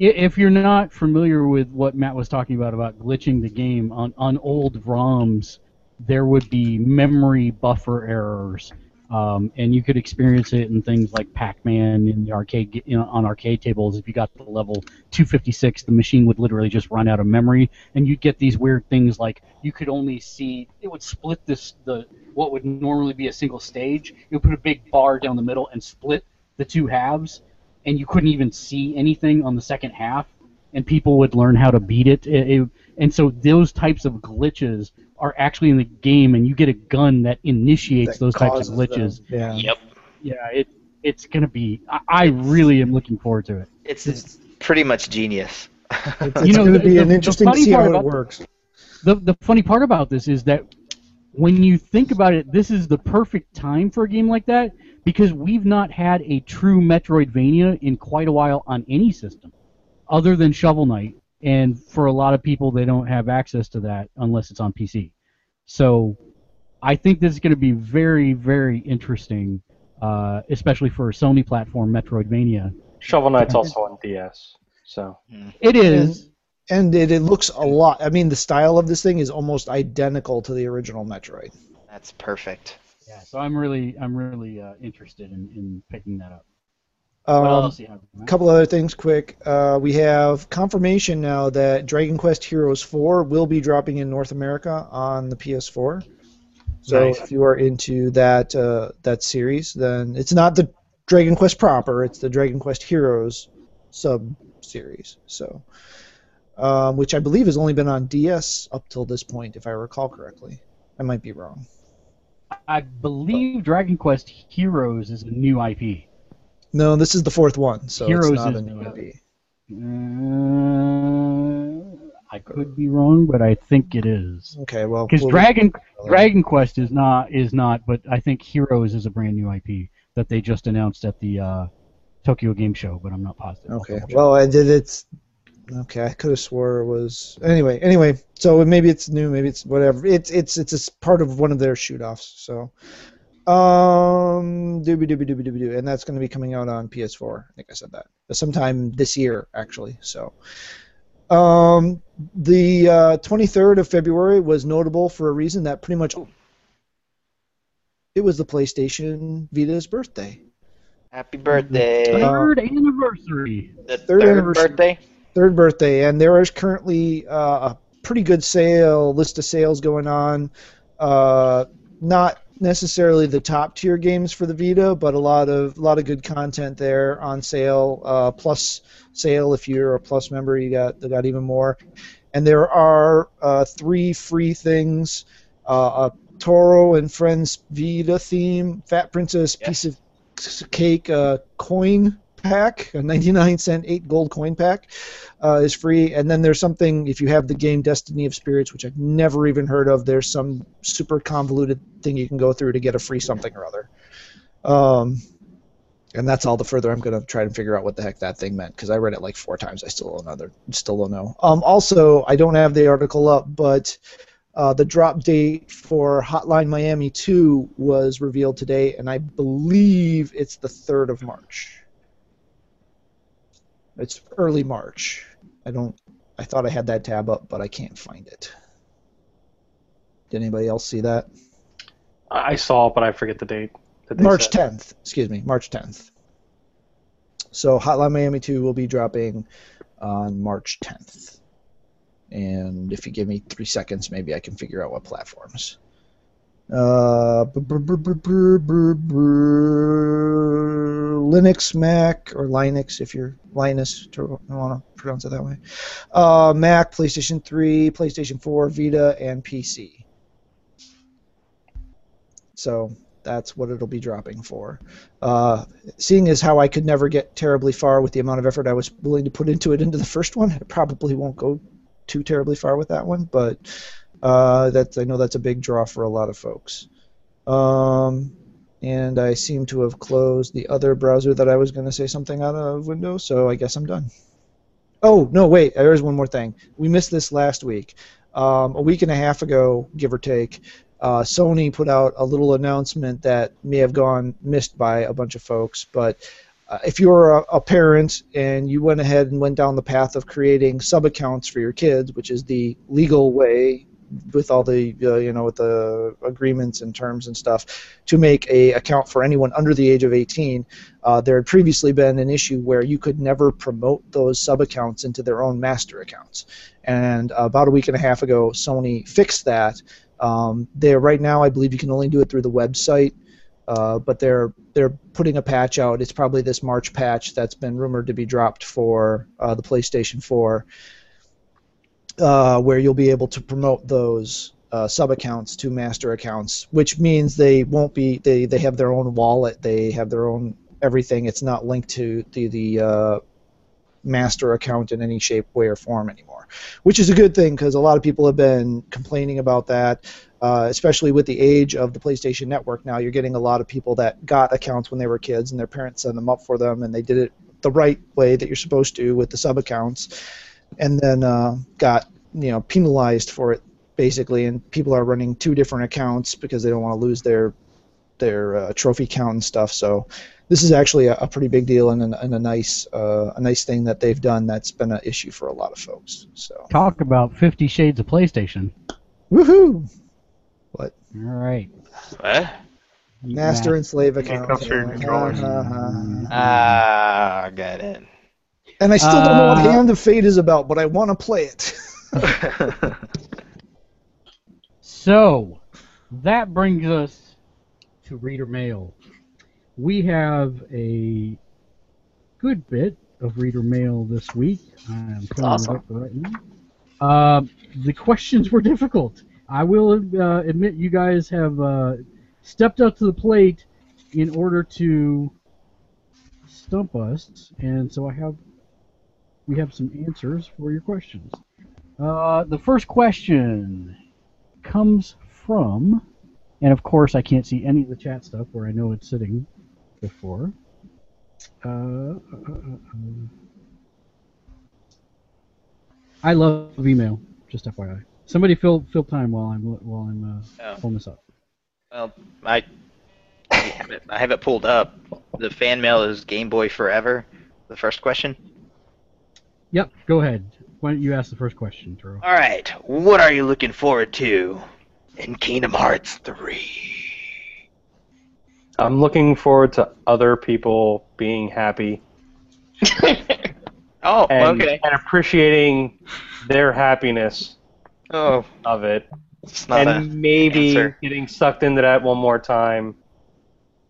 If you're not familiar with what Matt was talking about about glitching the game on, on old ROMs, there would be memory buffer errors, um, and you could experience it in things like Pac-Man in the arcade you know, on arcade tables. If you got to level 256, the machine would literally just run out of memory, and you'd get these weird things like you could only see it would split this the what would normally be a single stage. It would put a big bar down the middle and split the two halves and you couldn't even see anything on the second half, and people would learn how to beat it. It- it- and so those types of glitches are actually in the game, and you get a gun that initiates That those types of glitches. them. Yeah. Yep. Yeah, it it's gonna be. I, I really am looking forward to it. It's, it's pretty much genius. It's, You know, going to the- be the- an interesting to see how it works. The the funny part about this is that when you think about it, this is the perfect time for a game like that because we've not had a true Metroidvania in quite a while on any system, other than Shovel Knight. And for a lot of people, they don't have access to that unless it's on PC. So I think this is going to be very, very interesting, uh, especially for a Sony platform, Metroidvania. Shovel Knight's also on DS. So It is. And it, it looks a lot. I mean, the style of this thing is almost identical to the original Metroid. That's perfect. Yeah, so I'm really, I'm really uh, interested in, in picking that up. Um, else do you have? A couple other things quick. Uh, we have confirmation now that Dragon Quest Heroes 4 will be dropping in North America on the PS4. So Nice. if you are into that uh, that series, then it's not the Dragon Quest proper; it's the Dragon Quest Heroes sub series. So, um, which I believe has only been on DS up till this point, if I recall correctly. I might be wrong. I believe Dragon Quest Heroes is a new IP. No, this is the fourth one, so Heroes it's not is a new. IP. Uh, I could be wrong, but I think it is. Okay, well, Because we'll- Dragon Dragon Quest is not is not, but I think Heroes is a brand new IP that they just announced at the uh, Tokyo Game Show, but I'm not positive. Okay. Well, I did it. Okay, I could have swore it was. Anyway, anyway. So maybe it's new, maybe it's whatever. It's it's it's a s- part of one of their shoot offs. So, um, doobie doobie doobie doobie doo, and that's going to be coming out on PS4. I think I said that sometime this year, actually. So, um, the uh, 23rd of February was notable for a reason that pretty much. It was the PlayStation Vita's birthday. Happy birthday. Third anniversary. the third third, anniversary. birthday. Third birthday, and there is currently uh, a pretty good sale list of sales going on. Uh, not necessarily the top tier games for the Vita, but a lot of a lot of good content there on sale. Uh, plus sale if you're a Plus member, you got they got even more. And there are uh, three free things: uh, a Toro and Friends Vita theme, Fat Princess Yes. piece of cake uh, coin pack, a 99 cent eight gold coin pack uh, is free. And then there's something if you have the game Destiny of Spirits, which I've never even heard of. There's some super convoluted thing you can go through to get a free something or other. Um, and that's all the further I'm gonna try to figure out what the heck that thing meant because I read it like four times. I still don't know. Still don't know. Um, also, I don't have the article up, but uh, the drop date for Hotline Miami 2 was revealed today, and I believe it's the 3rd of March. It's early March. I don't. I thought I had that tab up, but I can't find it. Did anybody else see that? I saw it, but I forget the date. March said. 10th. Excuse me, March 10th. So Hotline Miami 2 will be dropping on March 10th. And if you give me three seconds, maybe I can figure out what platforms. Uh, Linux, Mac, or Linux if you're Linus, to want to pronounce it that way. Uh, Mac, PlayStation 3, PlayStation 4, Vita, and PC. So that's what it'll be dropping for. Uh, seeing as how I could never get terribly far with the amount of effort I was willing to put into it into the first one, I probably won't go too terribly far with that one, but uh, that's I know that's a big draw for a lot of folks. Um, and I seem to have closed the other browser that I was going to say something out of Windows, so I guess I'm done. Oh no, wait, there's one more thing. We missed this last week. Um, a week and a half ago, give or take, uh, Sony put out a little announcement that may have gone missed by a bunch of folks, but uh, if you're a, a parent and you went ahead and went down the path of creating sub accounts for your kids, which is the legal way with all the uh, you know with the agreements and terms and stuff to make a account for anyone under the age of 18 uh, there had previously been an issue where you could never promote those sub accounts into their own master accounts. And about a week and a half ago sony fixed that. Um, there right now i believe you can only do it through the website uh, but they're they're putting a patch out. It's probably this March patch that's been rumored to be dropped for uh, the PlayStation 4, uh, where you'll be able to promote those uh, sub accounts to master accounts, which means they won't be they, they have their own wallet, they have their own everything. It's not linked to the the uh, master account in any shape, way, or form anymore, which is a good thing because a lot of people have been complaining about that. Uh, especially with the age of the PlayStation Network now, you're getting a lot of people that got accounts when they were kids and their parents set them up for them, and they did it the right way that you're supposed to with the sub accounts, and then uh, got you know penalized for it basically. And people are running two different accounts because they don't want to lose their their uh, trophy count and stuff. So this is actually a, a pretty big deal and, a- and a nice uh, a nice thing that they've done. That's been an issue for a lot of folks. So Talk about Fifty Shades of PlayStation. woohoo! What? All right. What? Master and slave accounts. Handcuffs for your controllers. Ah, I got it. And I still don't know what Uh, Hand of Fate is about, but I want to play it. So, that brings us to reader mail. We have a good bit of reader mail this week. I'm pulling awesome. it up right now. Uh, the questions were difficult. I will uh, admit you guys have uh, stepped up to the plate in order to stump us, and so I have we have some answers for your questions. Uh, the first question comes from, and of course I can't see any of the chat stuff where I know it's sitting before. Uh, uh, uh, uh, I love email. Just FYI. Somebody fill fill time while I'm while I'm uh, Oh. pulling this up. Well, I, I have it. I have it pulled up. The fan mail is Game Boy Forever. The first question. Yep. Go ahead. Why don't you ask the first question, Turo? All right. What are you looking forward to in Kingdom Hearts 3? I'm looking forward to other people being happy Oh, and, okay. and appreciating their happiness Oh, of it. It's not and a maybe answer. getting sucked into that one more time,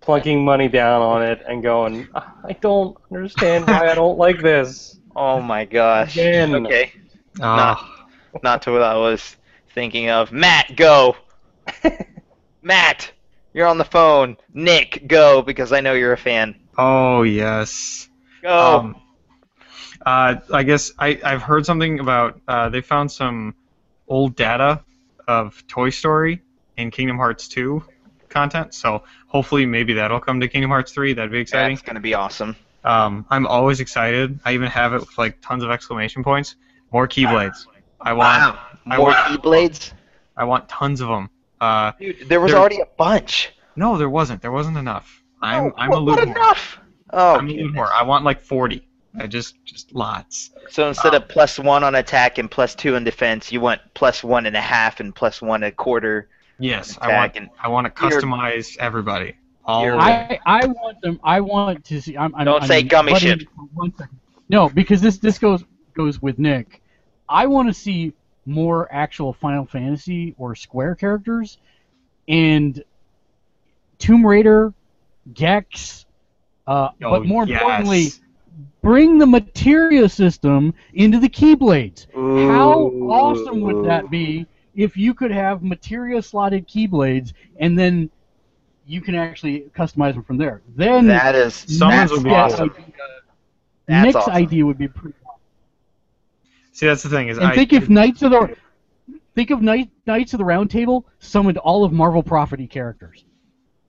plunking money down on it, and going, "Ah, I don't understand why I don't like this. Oh my gosh. Again. Okay. Ah, Not to what I was thinking of. Matt, go. Matt, you're on the phone. Nick, go because I know you're a fan. oh yes. Go. Um, uh, I guess I, I've heard something about uh, they found some old data of Toy Story and Kingdom Hearts 2 content, so hopefully maybe that'll come to Kingdom Hearts 3. That'd be exciting. That's gonna be awesome. Um, I'm always excited. I even have it with like tons of exclamation points. More Keyblades. I want Wow. I More want- Keyblades? I want tons of them. Uh, Dude, there was There- already a bunch. no, there wasn't. There wasn't enough. I'm Oh, I'm what, a what loot whore. enough? Oh, I'm a loot goodness. whore. I want like 40. I just just lots. So instead of plus one on attack and plus two in defense, you want plus one and a half and plus one and a quarter. Yes, I want and- I want to customize everybody. All You're. I I want them. I want to see. I'm, I'm, Don't I'm say gummy butting ship. for one second. No, because this this goes goes with Nick. I want to see more actual Final Fantasy or Square characters, and Tomb Raider, Gex. Uh, Oh, but more yes. importantly, bring the materia system into the Keyblades. How awesome would that be if you could have materia slotted Keyblades and then you can actually customize them from there? Then That is Summons Nick's would be idea- awesome. Uh, that's Nick's awesome. idea would be pretty. Awesome. See, that's the thing is And I think if Knights of the think of Knight, Knights of the Round Table summoned all of Marvel Property characters.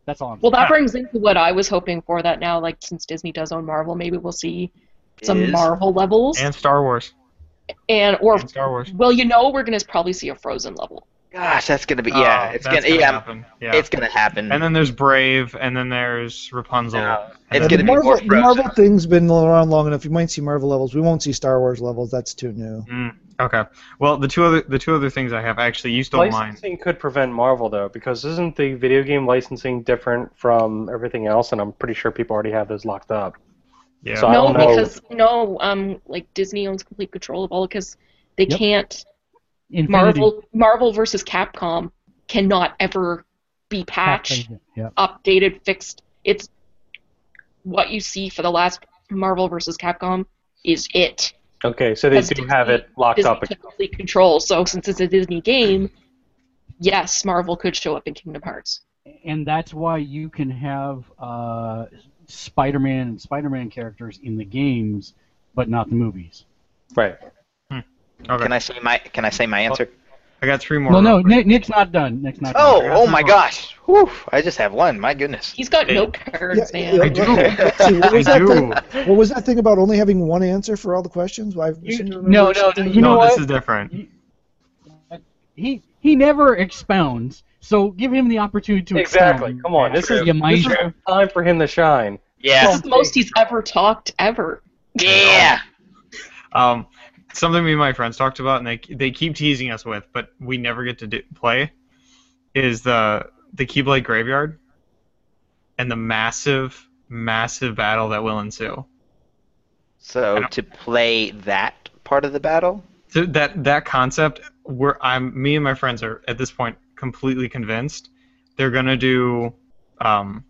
That's all I'm Well, saying. that brings into what I was hoping for. That now, like since Disney does own Marvel, maybe we'll see some Is- Marvel levels and Star Wars and or and Star Wars. well, you know, we're gonna probably see a Frozen level. Gosh, that's gonna be yeah. Oh, it's that's gonna, yeah. happen. Yeah. It's gonna happen. and then there's Brave, and then there's Rapunzel. No, and it's gonna be the Marvel, more. Marvel thing's been around long enough. You might see Marvel levels. We won't see Star Wars levels. That's too new. Mm, okay. Well, the two other the two other things I have actually you stole mine. Licensing could prevent Marvel though, because isn't the video game licensing different from everything else? And I'm pretty sure people already have those locked up. Yeah. So no, because no, um, like Disney owns complete control of all because they Yep. can't. Infinity Marvel, Marvel versus Capcom cannot ever be patched, Yeah. updated, fixed. It's what you see for the last Marvel versus Capcom is it. Okay, so they Because do have it locked Disney up. took control. So since it's a Disney game, yes, Marvel could show up in Kingdom Hearts. and that's why you can have uh, Spider-Man and Spider-Man characters in the games, but not the movies. Right. Okay. Can I say my Can I say my answer? I got three more. Well, no. Nick, Nick's not done. Nick's not Oh, done. oh my gosh! Whew, I just have one. My goodness. He's got Hey. note cards, Yeah, man. I do. See, what, was I that do. thing, what was that thing about only having one answer for all the questions? I You- seem no, no, you know no, what? this is different. He he never expounds, so give him the opportunity to Exactly. expound. Come on. This is, You this is time for him to shine. Yeah, This is the most he's ever talked ever. Yeah. Um, something me and my friends talked about, and they they keep teasing us with, but we never get to do, play, is the the Keyblade Graveyard, and the massive, massive battle that will ensue. So to play that part of the battle. So that that concept, we're I'm me and my friends are at this point completely convinced they're gonna do. Um,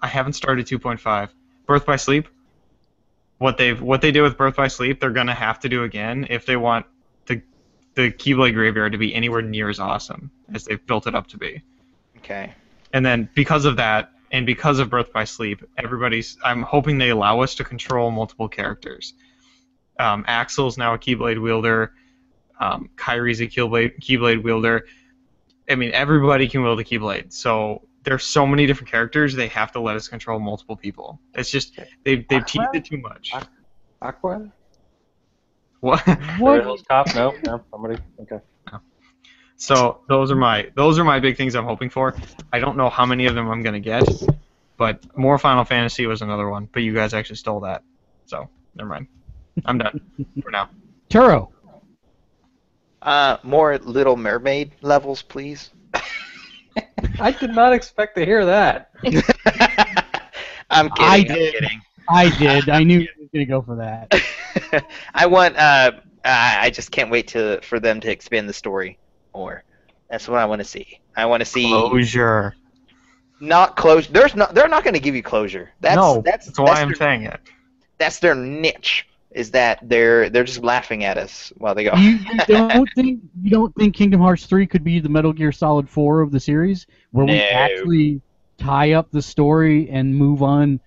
I haven't started 2.5. Birth by Sleep. What they've what they did with Birth by Sleep, they're gonna have to do again if they want the the Keyblade Graveyard to be anywhere near as awesome as they've built it up to be. Okay. And then because of that, and because of Birth by Sleep, everybody's. I'm hoping they allow us to control multiple characters. Um, Axel's now a Keyblade wielder. Um, Kyrie's a Keyblade Keyblade wielder. I mean, everybody can wield a Keyblade. So there's so many different characters. They have to let us control multiple people. It's just they've they've teased it too much. Aqua? What? What? Hills Cop? No, no, somebody. Okay. So those are my those are my big things I'm hoping for. I don't know how many of them I'm gonna get, but more Final Fantasy was another one. But you guys actually stole that, so never mind. I'm done for now. Turo. Uh, more Little Mermaid levels, please. I did not expect to hear that. I'm kidding. I I'm did. kidding. I did. I knew he was going to go for that. I want. Uh, I I just can't wait to for them to expand the story more. That's what I want to see. I want to see Closure. not closure. There's not. They're not going to give you closure. That's no, that's that's why that's I'm their, saying it. that's their niche. Is that they're they're just laughing at us while they go. You, you don't think you don't think Kingdom Hearts 3 could be the Metal Gear Solid 4 of the series, where we actually tie up the story and move on?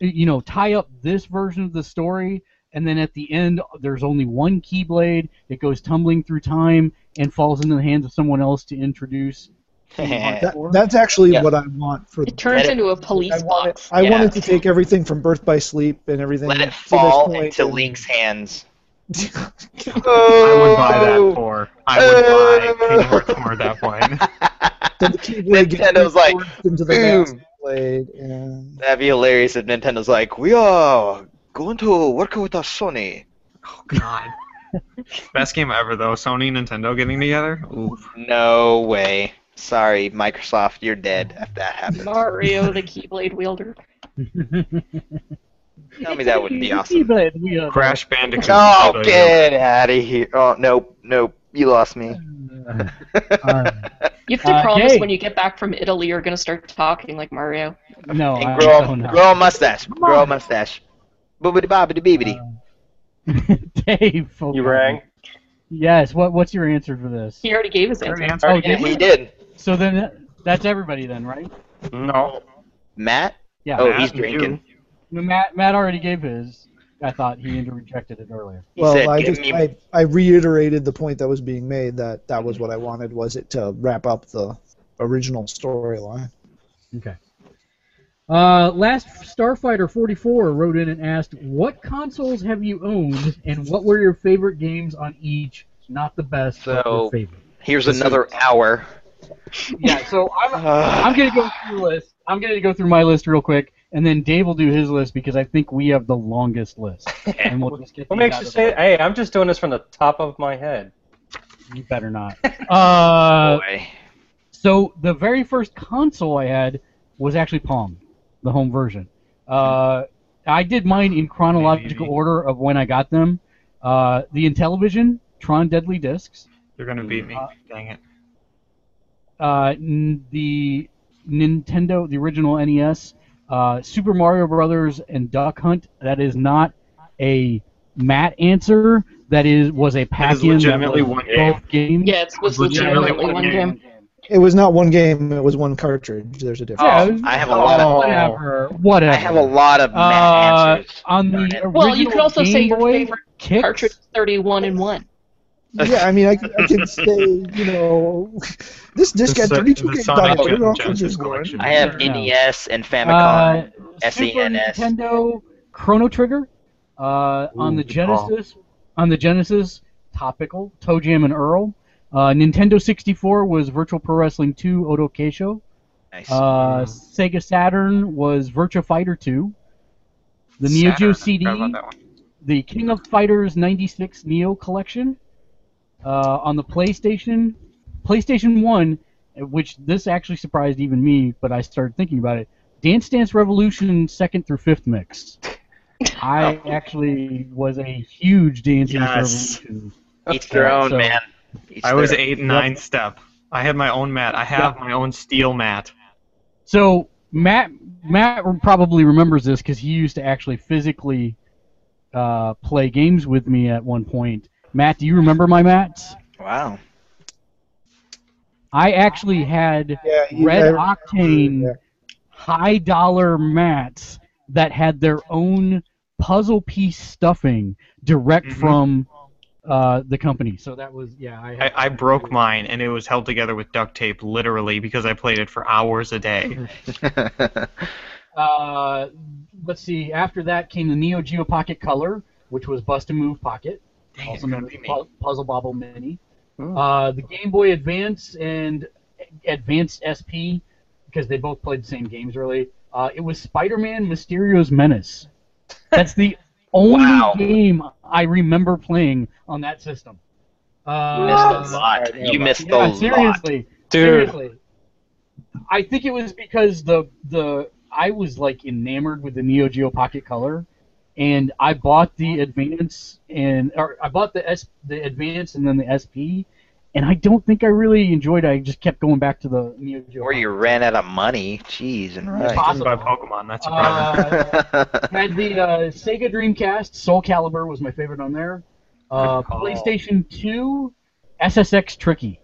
You know, tie up this version of the story, and then at the end, there's only one Keyblade. It goes tumbling through time and falls into the hands of someone else to introduce. That, that's actually Yeah. what I want for. It turns Let it- into a police I want it, box. I Yeah. wanted to take everything from Birth by Sleep and everything. Let to it fall point into and- Link's hands. I would buy that oh. for. I would buy Kingdom Hearts 4 at that point. Then the Keyblade Nintendo's like, into the hmm. boom. Blade, and That'd be hilarious if Nintendo's like, we are going to work with us, Sony. Oh God. Best game ever though. Sony and Nintendo getting together. Oof. No way. Sorry, Microsoft, you're dead if that happens. Mario, the Keyblade wielder. Tell me that wouldn't be awesome. Keyblade, we, uh, Crash Bandicoot. Oh, I'll tell you. get out of here. Oh, nope, nope. You lost me. Alright. You have to Uh, promise hey. when you get back from Italy you're gonna start talking like Mario. No, And I grow, don't grow a mustache. Grow a mustache. Boobity bobbity beebity. Dave. okay. You rang. Yes. What What's your answer for this? He already gave his Already answer. answered. Oh, did he he? did. So then that's everybody then, right? No. Matt? Yeah. Oh, Matt he's and drinking. Matt Matt already gave his. I thought he rejected it earlier. He well, said, I just me I, I reiterated the point that was being made that that was what I wanted was it to wrap up the original storyline. Okay. Uh, last Starfighter 44 wrote in and asked, "What consoles have you owned, and what were your favorite games on each? Not the best, but So- your favorite." Here's This is- another hour. Yeah. So I'm I'm gonna go through the list. I'm gonna go through my list real quick, and then Dave will do his list because I think we have the longest list, and we'll just get. What makes you say? Hey, I'm just doing this from the top of my head. You better not. Uh, Boy. So the very first console I had was actually Pong, the home version. Uh, I did mine in chronological Maybe. order of when I got them. Uh, the Intellivision, Tron Deadly Discs, You're gonna beat me. Uh, Dang it. Uh, n- the Nintendo, the original NES, uh, Super Mario Brothers, and Duck Hunt. That is not a Matt answer. That is was a pack in legitimately one game. both games. Yeah, it was Legitimately legitimately one one game. game. It was not one game; it was one cartridge. There's a difference. Oh, I have a lot of- whatever, whatever. I have a lot of Matt Uh, answers. on the Darn original Well, you could also Game say your Boy favorite kicks, Cartridge 31 and 1. Yeah, I mean, I, can- I can say, you know, this disc had The- 32 the gigs on it. Gen- It also Genesis collection. I have Yeah. NES and uh, Famicom. Super Nintendo Chrono Trigger. Uh, on the good call. Genesis, on the Genesis, topical ToeJam and Earl. Uh, Nintendo 64 was Virtual Pro Wrestling 2 Odo Keisho. nice. Uh, Sega Saturn was Virtua Fighter 2. The Neo Saturn, Geo CD, forgot about that one. the King of Fighters 96 Neo Collection. Uh, on the PlayStation, PlayStation 1, which this actually surprised even me, but I started thinking about it. Dance Dance Revolution second through fifth mix. I actually was a huge Dance Dance Yes. Revolution. Each their own, so- man. Each I was their- eight and nine step. I had my own mat. I have my own steel mat. So Matt Matt probably remembers this because he used to actually physically uh, play games with me at one point. Matt, do you remember my mats? Wow. I actually had Yeah, RedOctane that. high dollar mats that had their own puzzle piece stuffing direct Mhm. from uh, the company. So that was yeah. I, I, had- I broke mine, and it was held together with duct tape, literally, because I played it for hours a day. Uh, let's see. After that came the Neo Geo Pocket Color, which was Bust a Move Pocket, Dang, also known as. Pu- Puzzle Bobble Mini. Hmm. Uh, the Game Boy Advance and Advanced SP, because they both played the same games really. Uh, it was Spider-Man: Mysterio's Menace. That's the only Wow. game I remember playing on that system. Uh, You missed a lot. You missed a yeah, lot. seriously. Dude, Seriously. I think it was because the the I was like enamored with the Neo Geo Pocket Color, and I bought the Advance and or I bought the S the Advance and then the SP, and I don't think I really enjoyed it. I just kept going back to the Neo Geo. Or you ran out of money. Jeez, and right. Possible. By Pokemon, that's surprising. Uh, had the uh, Sega Dreamcast, Soul Calibur was my favorite on there. Uh, PlayStation 2, SSX Tricky.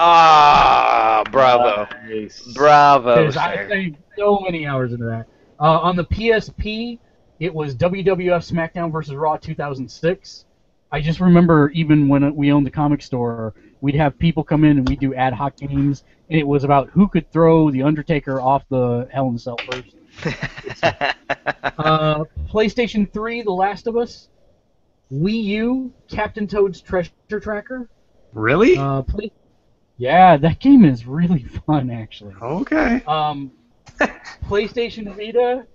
Ah, bravo, Nice. bravo. 'Cause I sir. played so many hours into that. Uh, on the PSP, it was WWF SmackDown versus Raw 2006. I just remember even when we owned the comic store, we'd have people come in and we'd do ad hoc games, and it was about who could throw the Undertaker off the Hell in a Cell first. Uh, PlayStation 3, The Last of Us. Wii U, Captain Toad's Treasure Tracker. Really? Uh, play- yeah, that game is really fun, actually. okay. Um, PlayStation Vita,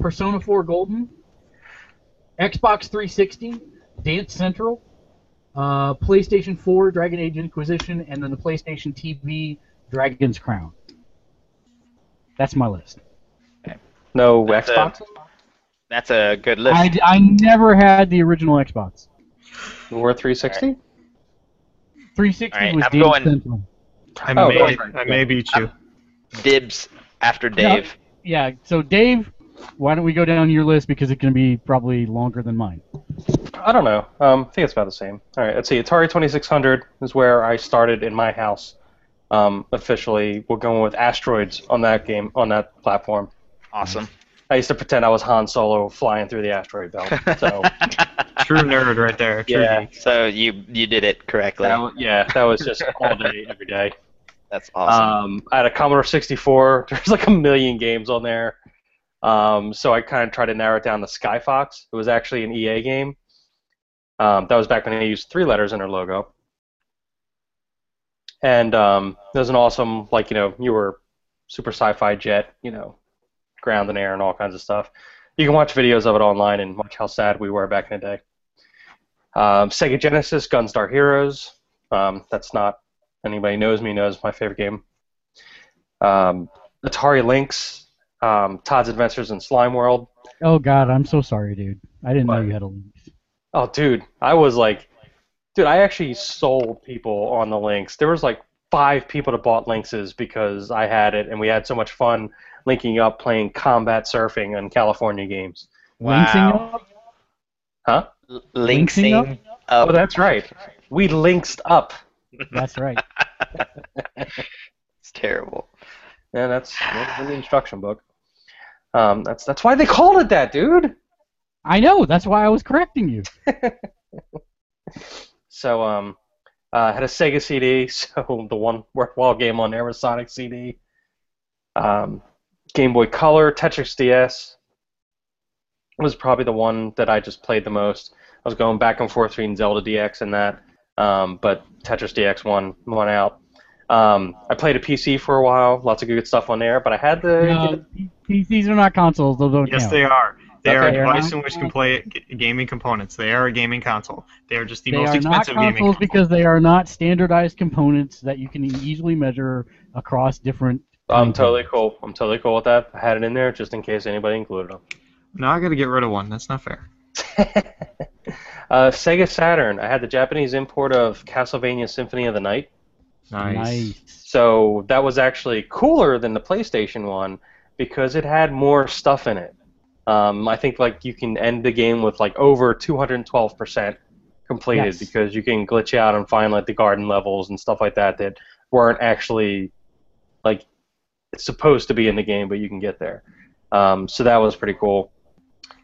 Persona 4 Golden, Xbox 360, Dance Central, uh, PlayStation 4 Dragon Age Inquisition, and then the PlayStation TV Dragon's Crown. That's my list. No That's a- Xbox. That's a good list. I, I never had the original Xbox. Or 360. 360 All right, was I'm Dance going- Central. I Oh, may. I may beat you. Dibs after Dave. Yeah, so Dave, why don't we go down your list because it's going to be probably longer than mine. I don't know. Um, I think it's about the same. All right, let's see. Atari 2600 is where I started in my house. Um, officially, we're going with Asteroids on that game on that platform. Awesome. I used to pretend I was Han Solo flying through the asteroid belt. So True nerd right there. True yeah, geek. so you you did it correctly. that, wa- yeah, that was just all day, every day. That's awesome. Um, I had a Commodore 64. There's like a million games on there. Um, so I kind of tried to narrow it down to Skyfox. It was actually an EA game. Um, that was back when they used three letters in their logo. And um, was an awesome, like, you know, you were super sci-fi jet, you know, ground and air and all kinds of stuff. You can watch videos of it online and watch how sad we were back in the day. Um, Sega Genesis, Gunstar Heroes. Um, that's not anybody knows me knows my favorite game. Um, Atari Lynx, um, Todd's Adventures in Slime World. Oh God, I'm so sorry, dude. I didn't know you had a link. Oh, dude, I was like, dude, I actually sold people on the Lynx. There was like five people that bought Lynxes because I had it, and we had so much fun linking up playing combat surfing on California games. Linksing Wow. up? Huh? L- Linksing up? Linksing Oh, that's right. We lynxed up. That's right. It's terrible. Yeah, that's, that's in the instruction book. Um, that's that's why they called it that, dude. I know. That's why I was correcting you. So um, uh, had a Sega CD. So the one worthwhile game on there was Sonic CD. Um, Game Boy Color, Tetris DX was probably the one that I just played the most. I was going back and forth between Zelda DX and that, um, but Tetris DX won won out. Um, I played a PC for a while, lots of good stuff on there, but I had the No, PCs are not consoles. Those don't Yes, count. they are. They are a device in which can play gaming components. They are a gaming console. They are just the They most are not expensive gaming consoles console. because they are not standardized components that you can easily measure across different. I'm totally cool. I'm totally cool with that. I had it in there just in case anybody included them. Now I got to get rid of one. That's not fair. uh, Sega Saturn. I had the Japanese import of Castlevania Symphony of the Night. Nice. Nice. So that was actually cooler than the PlayStation one because it had more stuff in it. Um, I think like you can end the game with like over 212% completed Yes. because you can glitch out and find like the garden levels and stuff like that that weren't actually like supposed to be in the game, but you can get there. Um, so that was pretty cool.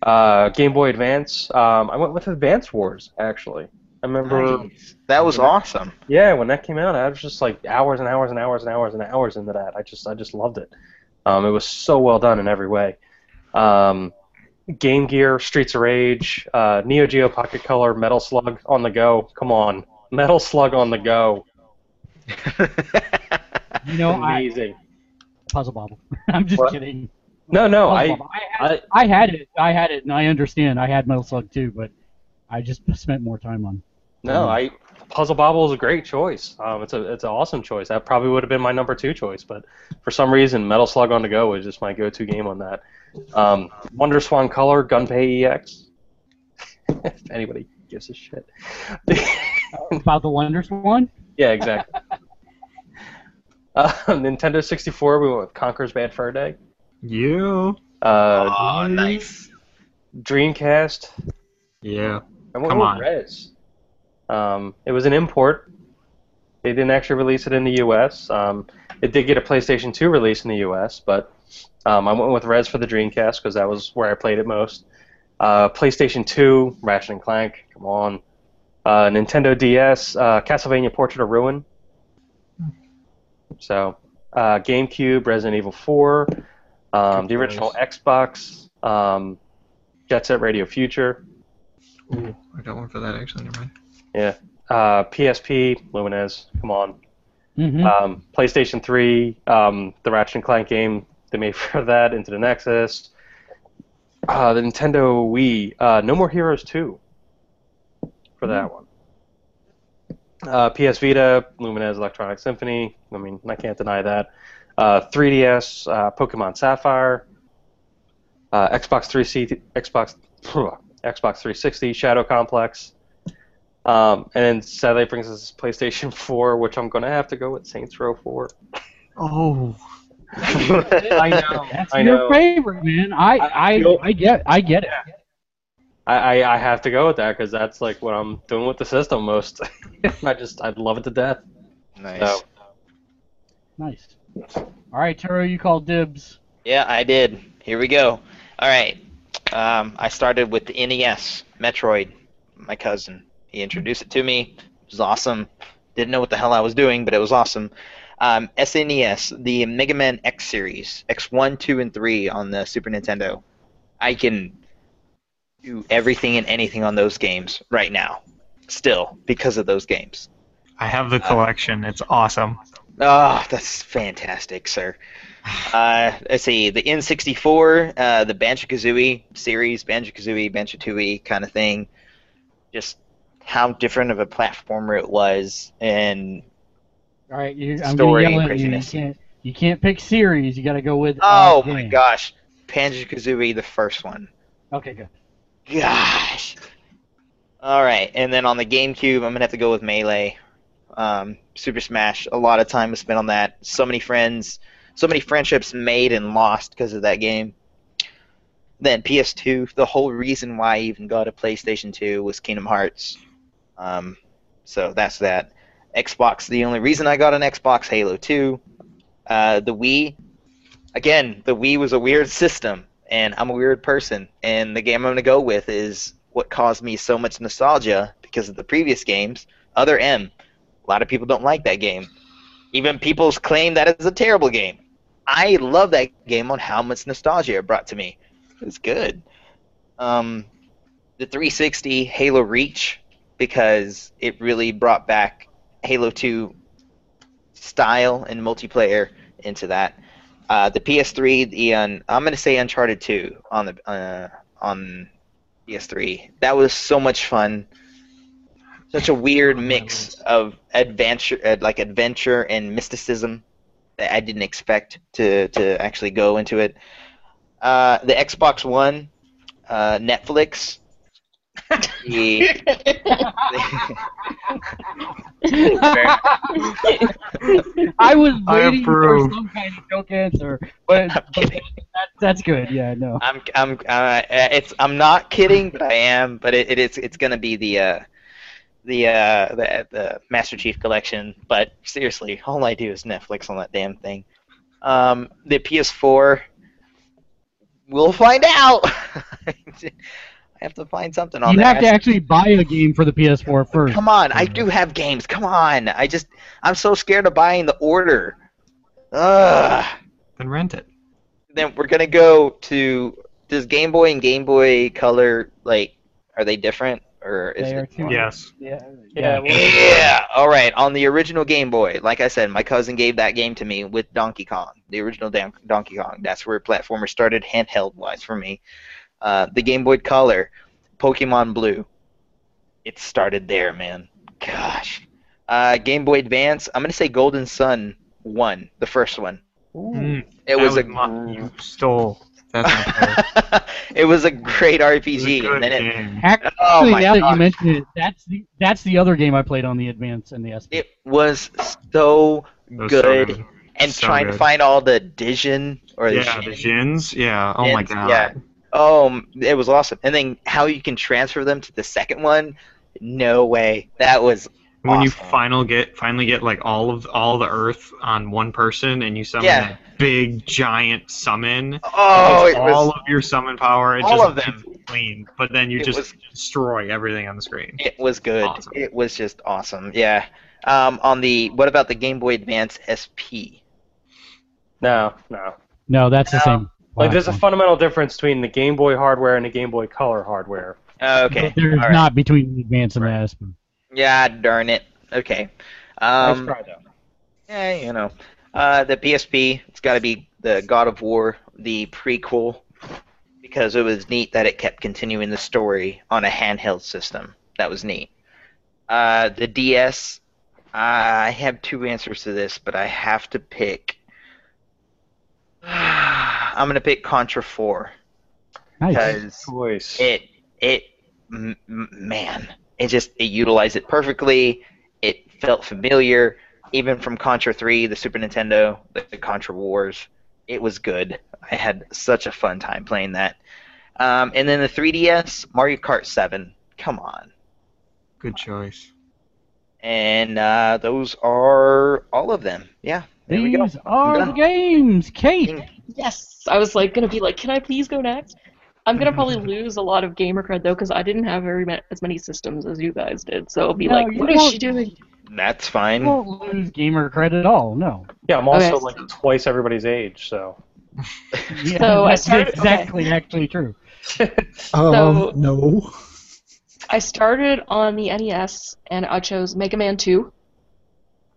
Uh, Game Boy Advance. Um, I went with Advance Wars actually. I remember. Nice. That was awesome. Yeah, when that came out, I was just like hours and hours and hours and hours and hours into that. I just I just loved it. Um, it was so well done in every way. Um, Game Gear, Streets of Rage, uh, Neo Geo Pocket Color, Metal Slug on the go. Come on, Metal Slug on the go. You know, I, Amazing. Puzzle Bobble. I'm just What? kidding. No, no, I, I, had, I I had it. I had it, and I understand. I had Metal Slug too, but I just spent more time on. No, I Puzzle Bobble is a great choice. Um, it's a it's an awesome choice. That probably would have been my number two choice, but for some reason, Metal Slug on the go was just my go-to game on that. Um, WonderSwan Color, Gunpey EX. if anybody gives a shit. About the WonderSwan. Yeah, exactly. uh, Nintendo 64, we went with Conker's Bad Fur Day. You. Uh, Oh, nice. Dreamcast. Yeah. I went Come with on. Rez. Um, it was an import. They didn't actually release it in the U.S. Um, it did get a PlayStation 2 release in the U.S., but um, I went with Rez for the Dreamcast because that was where I played it most. Uh, PlayStation 2, Ratchet and Clank, come on. Uh, Nintendo DS, uh, Castlevania Portrait of Ruin. So, uh, GameCube, Resident Evil 4, um, the original. Xbox, um, Jet Set Radio Future. Ooh, I got one for that actually. Never mind. Yeah. Uh, PSP, Lumines, come on. hmm Um, PlayStation 3, um, the Ratchet and Clank game they made for that, Into the Nexus. Uh, the Nintendo Wii, uh, No More Heroes 2 for that one. Uh, PS Vita, Lumines Electronic Symphony. I mean, I can't deny that. Uh, 3DS, uh, Pokemon Sapphire. Uh, Xbox 360, Xbox, Xbox 360, Shadow Complex. Um, and then sadly brings us PlayStation 4, which I'm gonna have to go with Saints Row 4. Oh. I know. That's I your know. favorite, man. I I I, feel- I get I get it. I, I, I have to go with that because that's like what I'm doing with the system most. I just I love it to death. Nice. So Nice. All right, Turo, you called dibs. Yeah, I did. Here we go. All right. Um, I started with the NES, Metroid. My cousin. He introduced it to me. It was awesome. Didn't know what the hell I was doing, but it was awesome. Um, SNES, the Mega Man X series, X1, 2, and 3 on the Super Nintendo. I can do everything and anything on those games right now, still, because of those games. I have the collection. It's awesome. Oh, that's fantastic, sir. Uh, let's see, the N64, uh, the Banjo Kazooie series, Banjo Kazooie, Banjo Tooie kind of thing. Just how different of a platformer it was, and All right, you, I'm Story gonna and yell at you. You craziness. can't you can't pick series. You got to go with. oh uh, my game. gosh, Banjo Kazooie, the first one. Okay, good. Gosh. All right, and then on the GameCube, I'm gonna have to go with Melee. Um, Super Smash. A lot of time was spent on that. So many friends, so many friendships made and lost because of that game. Then PS2. The whole reason why I even got a PlayStation 2 was Kingdom Hearts. Um, so that's that. Xbox. The only reason I got an Xbox, Halo 2. Uh, the Wii. Again, the Wii was a weird system, and I'm a weird person. And the game I'm going to go with is what caused me so much nostalgia because of the previous games. Other M. A lot of people don't like that game. Even people claim that it's a terrible game. I love that game on how much nostalgia it brought to me. It's good. Um, the 360 Halo Reach because it really brought back Halo 2 style and multiplayer into that. Uh, the PS3, the un, I'm gonna say Uncharted 2 on the uh, on PS3. That was so much fun. Such a weird mix of adventure, uh, like adventure and mysticism that I didn't expect to to actually go into it. Uh, the Xbox One, uh, Netflix. The, I was I waiting for some kind of joke answer, but, I'm but kidding. that, that's good. Yeah, no. I'm I'm uh, it's I'm not kidding, but I am. But it, it is it's gonna be the uh, the uh, the the Master Chief Collection. But seriously, all I do is Netflix on that damn thing. Um, the PS4, we'll find out. I have to find something on You there. have to actually buy a game for the PS4 first. Come on, I do have games. Come on, I just I'm so scared of buying the order. Ugh. Then rent it. Then we're gonna go to does Game Boy and Game Boy Color like are they different or is They are it? Yes. Yeah. yeah, Yeah. All right. On the original Game Boy, like I said, my cousin gave that game to me with Donkey Kong, the original Don- Donkey Kong. That's where platformer started, handheld wise for me. Uh, the Game Boy Color, Pokemon Blue. It started there, man. Gosh. Uh, Game Boy Advance. I'm gonna say Golden Sun one, the first one. Mm, It that was a my- you stole That's it was a great It a RPG, and then it. Actually, Oh my now that you mention it, that's the that's the other game I played on the Advance and the SP. it was so It was so good. and So trying to find all the Dijin or the Yeah, the Jin. Jins. Yeah. Oh my god. yeah. Oh, it was awesome. And then how you can transfer them to the second one? No way. That was When you Awesome. final get finally get like all of all the Earth on one person, and you summon Yeah. that big giant summon. oh, It's it all was of your summon power. It all just of them. clean, but then you It just was- destroy everything on the screen. It was good. Awesome. It was just awesome. Yeah. Um, on the what about the Game Boy Advance SP? No, no. No, that's the same. Like, there's a fundamental difference between the Game Boy hardware and the Game Boy Color hardware. Oh, okay. There's All right. not between the Advance and the SP. Yeah, darn it. Okay. nice Um, try, though. yeah, you know, uh, the PSP. It's got to be the God of War, the prequel, because it was neat that it kept continuing the story on a handheld system. That was neat. Uh, the DS. I have two answers to this, but I have to pick. I'm gonna pick Contra 4 Nice. because Choice. it it m- m- man it just it utilized it perfectly. It felt familiar. Even from contra 3 the super nintendo the, the contra wars it was good. I had such a fun time playing that. Um, and then the 3ds mario kart 7 come on. Good choice. and uh, those are all of them. Yeah there we go. These are the games. Kate, Yes, I was like gonna be like, can I please go next? I'm gonna probably lose a lot of gamer cred though, because I didn't have very ma- as many systems as you guys did. So I'll be No, like, what is she doing? that's you fine won't lose gamer credit at all. No. Yeah, I'm also Okay. like twice everybody's age, so. Yeah, So I that's started- exactly actually true. Um, no. I started on the NES and I chose Mega Man 2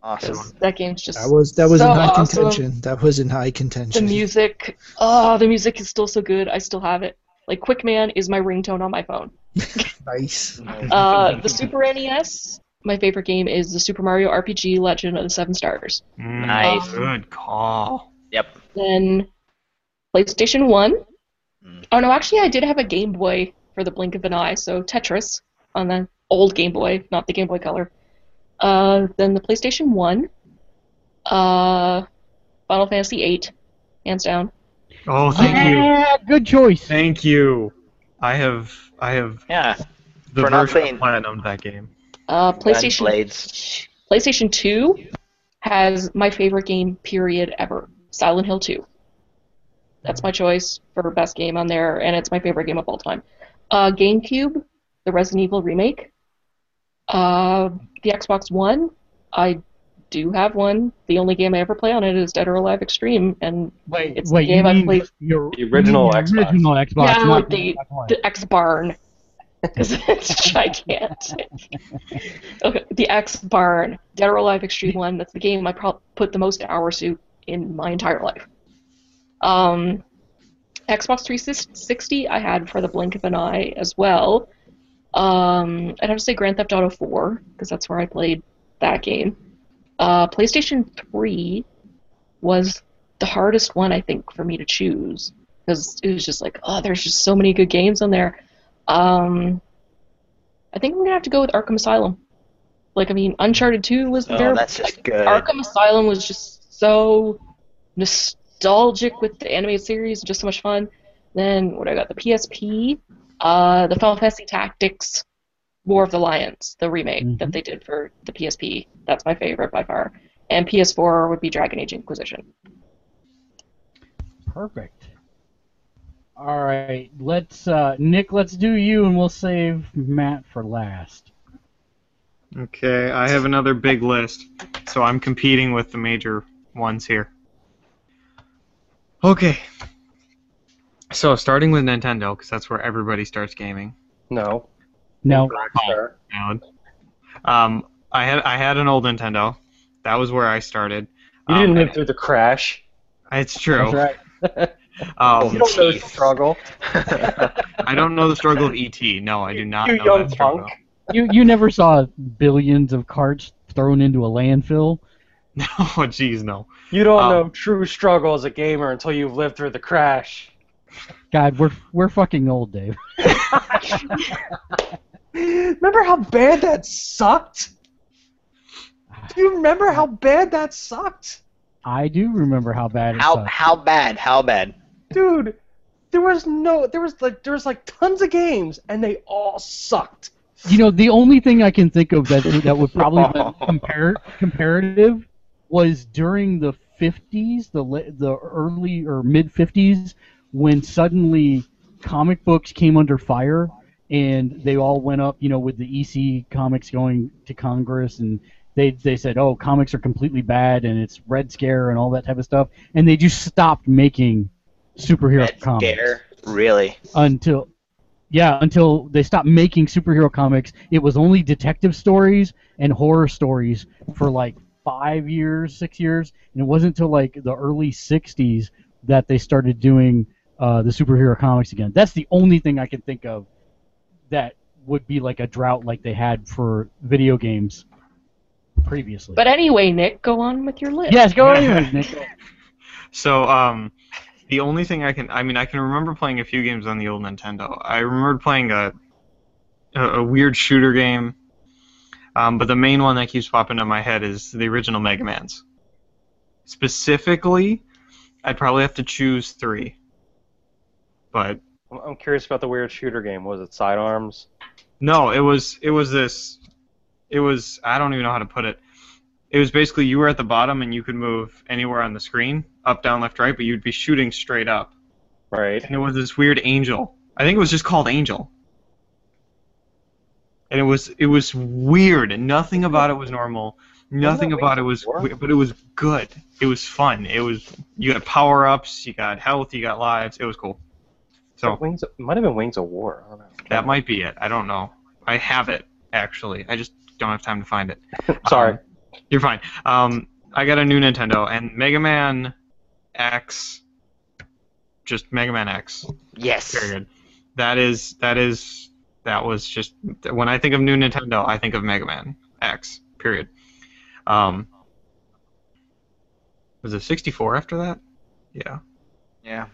awesome that game's just That was that was so in high awesome. contention. That was in high contention. The music, oh, the music is still so good. I still have it. Like Quick Man is my ringtone on my phone. Nice. Uh, the Super NES, my favorite game is the Super Mario RPG Legend of the Seven Stars. Nice. Good call. yep Then PlayStation 1. Mm. Oh no, actually I did have a Game Boy for the blink of an eye, so Tetris on the old Game Boy, not the Game Boy Color. Uh, then the PlayStation 1. Uh, Final Fantasy 8, hands down. Oh, thank you. Yeah, good choice. Thank you. I have I have yeah the For not version playing- platinum that game. Uh, PlayStation Blades. PlayStation 2 has my favorite game period ever, Silent Hill 2. That's my choice for best game on there, and it's my favorite game of all time. Uh, GameCube, the Resident Evil remake. Uh, the Xbox One, I do have one. The only game I ever play on it is Dead or Alive Extreme, and Wait, It's wait, the you game I played- your The original you mean Xbox. Original Xbox, Yeah, not the- the X Barn. Because it's gigantic. Okay, the X Barn, Dead or Alive Extreme One. That's the game I pro- put the most hours to in my entire life. Um, Xbox 360 I had for the blink of an eye as well. Um, I'd have to say Grand Theft Auto 4 because that's where I played that game. Uh, PlayStation 3 was the hardest one I think for me to choose because it was just like, oh, there's just so many good games on there. Um, I think I'm gonna have to go with Arkham Asylum. Like, I mean, Uncharted 2 was Oh, there. that's just like, good. Arkham Asylum was just so nostalgic with the animated series, and just so much fun. Then what I got the PSP, uh, the Final Fantasy Tactics, War of the Lions, the remake Mhm. that they did for the PSP. That's my favorite by far. And PS4 would be Dragon Age Inquisition. Perfect. All right, let's uh, Nick. Let's do you, and we'll save Matt for last. Okay, I have another big list, so I'm competing with the major ones here. Okay. So starting with Nintendo, because that's where everybody starts gaming. No. No, Rockstar. Valid. Um, I had I had an old Nintendo. That was where I started. You Um, didn't live through the crash. It's true. that's right. Um, You don't know the struggle. I don't know the struggle of ET. No, I do not You know young that struggle. punk. You you never saw billions of carts thrown into a landfill. No, jeez, no. You don't Um, know true struggle as a gamer until you've lived through the crash. God, we're we're fucking old, Dave. Remember how bad that sucked? Do you remember how bad that sucked? I do remember how bad it How sucked. how bad? How bad? Dude, there was no there was like there was like tons of games and they all sucked. You know, the only thing I can think of that that would probably be compar- comparative was during the 50s, the la- the early or mid 50s, when suddenly comic books came under fire and they all went up. You know, with the EC comics going to Congress and. They, they said, oh, comics are completely bad and it's Red Scare and all that type of stuff, and they just stopped making superhero Red comics Scare? Really? until yeah until they stopped making superhero comics it was only detective stories and horror stories for like five years six years and it wasn't until like the early 60s that they started doing uh, the superhero comics again that's the only thing i can think of that would be like a drought like they had for video games previously But anyway, Nick, go on with your list. yes go anyways Nick. So, um, the only thing I can, I mean, I can remember playing a few games on the old Nintendo. I remember playing a, a, a weird shooter game, um, but the main one that keeps popping in my head is the original Mega Man's. Specifically, I'd probably have to choose three. But I'm- curious about the weird shooter game. Was it Sidearms? no, it was it was this, it was I don't even know how to put it. It was basically you were at the bottom and you could move anywhere on the screen, up, down, left, right, but you'd be shooting straight up. Right. and it was this weird angel. I think it was just called Angel. And it was it was weird, and nothing about it was normal. Nothing about it was, of War? we- but it was good. It was fun. It was you got power ups, you got health, you got lives. It was cool. So Wings it might have been Wings of War. I don't know. that might be it. I don't know. I have it actually. I just don't have time to find it. Sorry. Um, you're fine. Um, I got a new Nintendo and Mega Man X. Just Mega Man X. Yes. Period. That is that is that was just when I think of new Nintendo, I think of Mega Man X. Period. Um, was it 64 after that? Yeah. Yeah.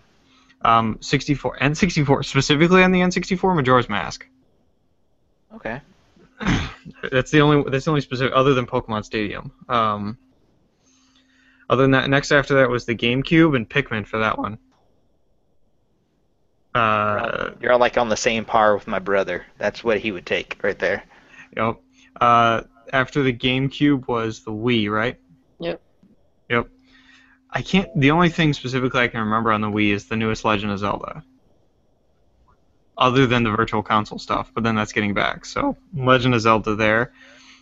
Um, 64 and 64 specifically on the N64 Majora's Mask. Okay. That's the only that's the only specific other than Pokemon Stadium. Um, other than that, next after that was the GameCube and Pikmin for that one. Uh, You're like on the same par with my brother. That's what he would take right there. Yep. Uh, after the GameCube was the Wii, right? Yep. Yep. I can't. The only thing specifically I can remember on the Wii is the newest Legend of Zelda. Other than the Virtual Console stuff, but then that's getting back. So Legend of Zelda there,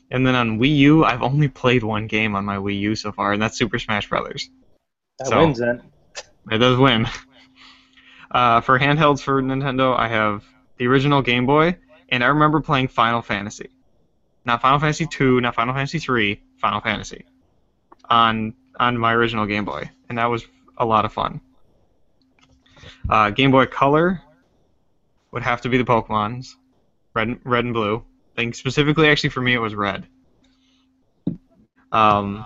and then on Wii U, I've only played one game on my Wii U so far, and that's Super Smash Brothers. That So- wins then. It does win. Uh, for handhelds for Nintendo, I have the original Game Boy, and I remember playing Final Fantasy. Not Final Fantasy 2, not Final Fantasy 3, Final Fantasy. On on my original Game Boy, and that was a lot of fun. Uh, Game Boy Color would have to be the Pokemon's, red, and- red and blue. I think specifically, actually for me, it was red. Um,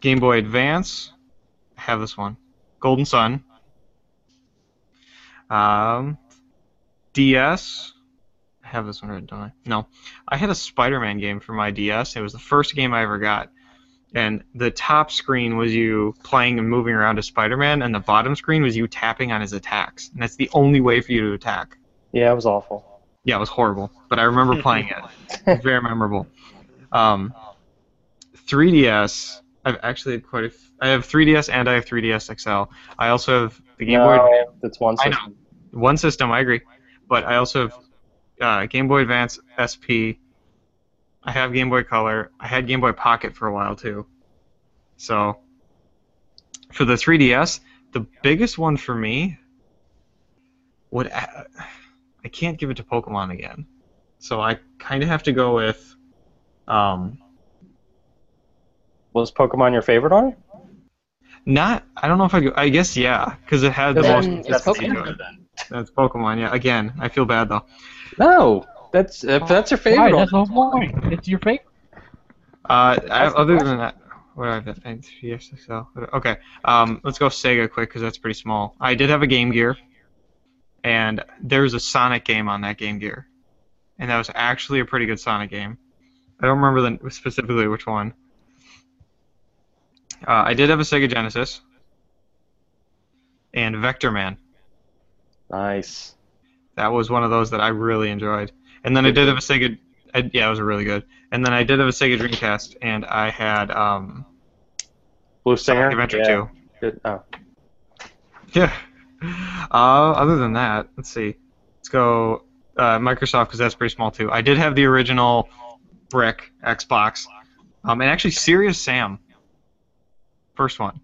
Game Boy Advance, I have this one. Golden Sun. Um, DS. I have this one right, don't I? No. I had a Spider-Man game for my DS. It was the first game I ever got. And the top screen was you playing and moving around as Spider-Man, and the bottom screen was you tapping on his attacks. And that's the only way for you to attack. Yeah, it was awful. Yeah, it was horrible, but I remember playing it. Very memorable. Um, 3DS. I've actually had quite a. F- I have 3DS and I have 3DS XL. I also have the Game Boy. no, that's one I know. One system, I agree, but I also have uh, Game Boy Advance SP. I have Game Boy Color. I had Game Boy Pocket for a while too. So for the 3DS, the biggest one for me would I can't give it to Pokemon again. So I kind of have to go with um Was Pokemon your favorite on it? not I don't know if I go I guess yeah cuz it had the Then most it's consistency to Pokemon. it. That's Pokemon, yeah. Again, I feel bad though. No, that's if that's your Why? favorite. That's the whole. It's your favorite. Uh, I, other than that, what do I have? it? I- so okay. Um, let's go Sega quick because that's pretty small. I did have a Game Gear, and there's a Sonic game on that Game Gear, and that was actually a pretty good Sonic game. I don't remember the, specifically which one. Uh, I did have a Sega Genesis, and Vectorman. Nice. That was one of those that I really enjoyed. And then I did have a Sega. I, yeah, it was really good. And then I did have a Sega Dreamcast, and I had um, Blue Stinger. Sonic Adventure yeah. 2. Good. Oh. Yeah. Uh, other than that, let's see. Let's go uh, Microsoft because that's pretty small too. I did have the original brick Xbox, um, and actually Serious Sam. First one.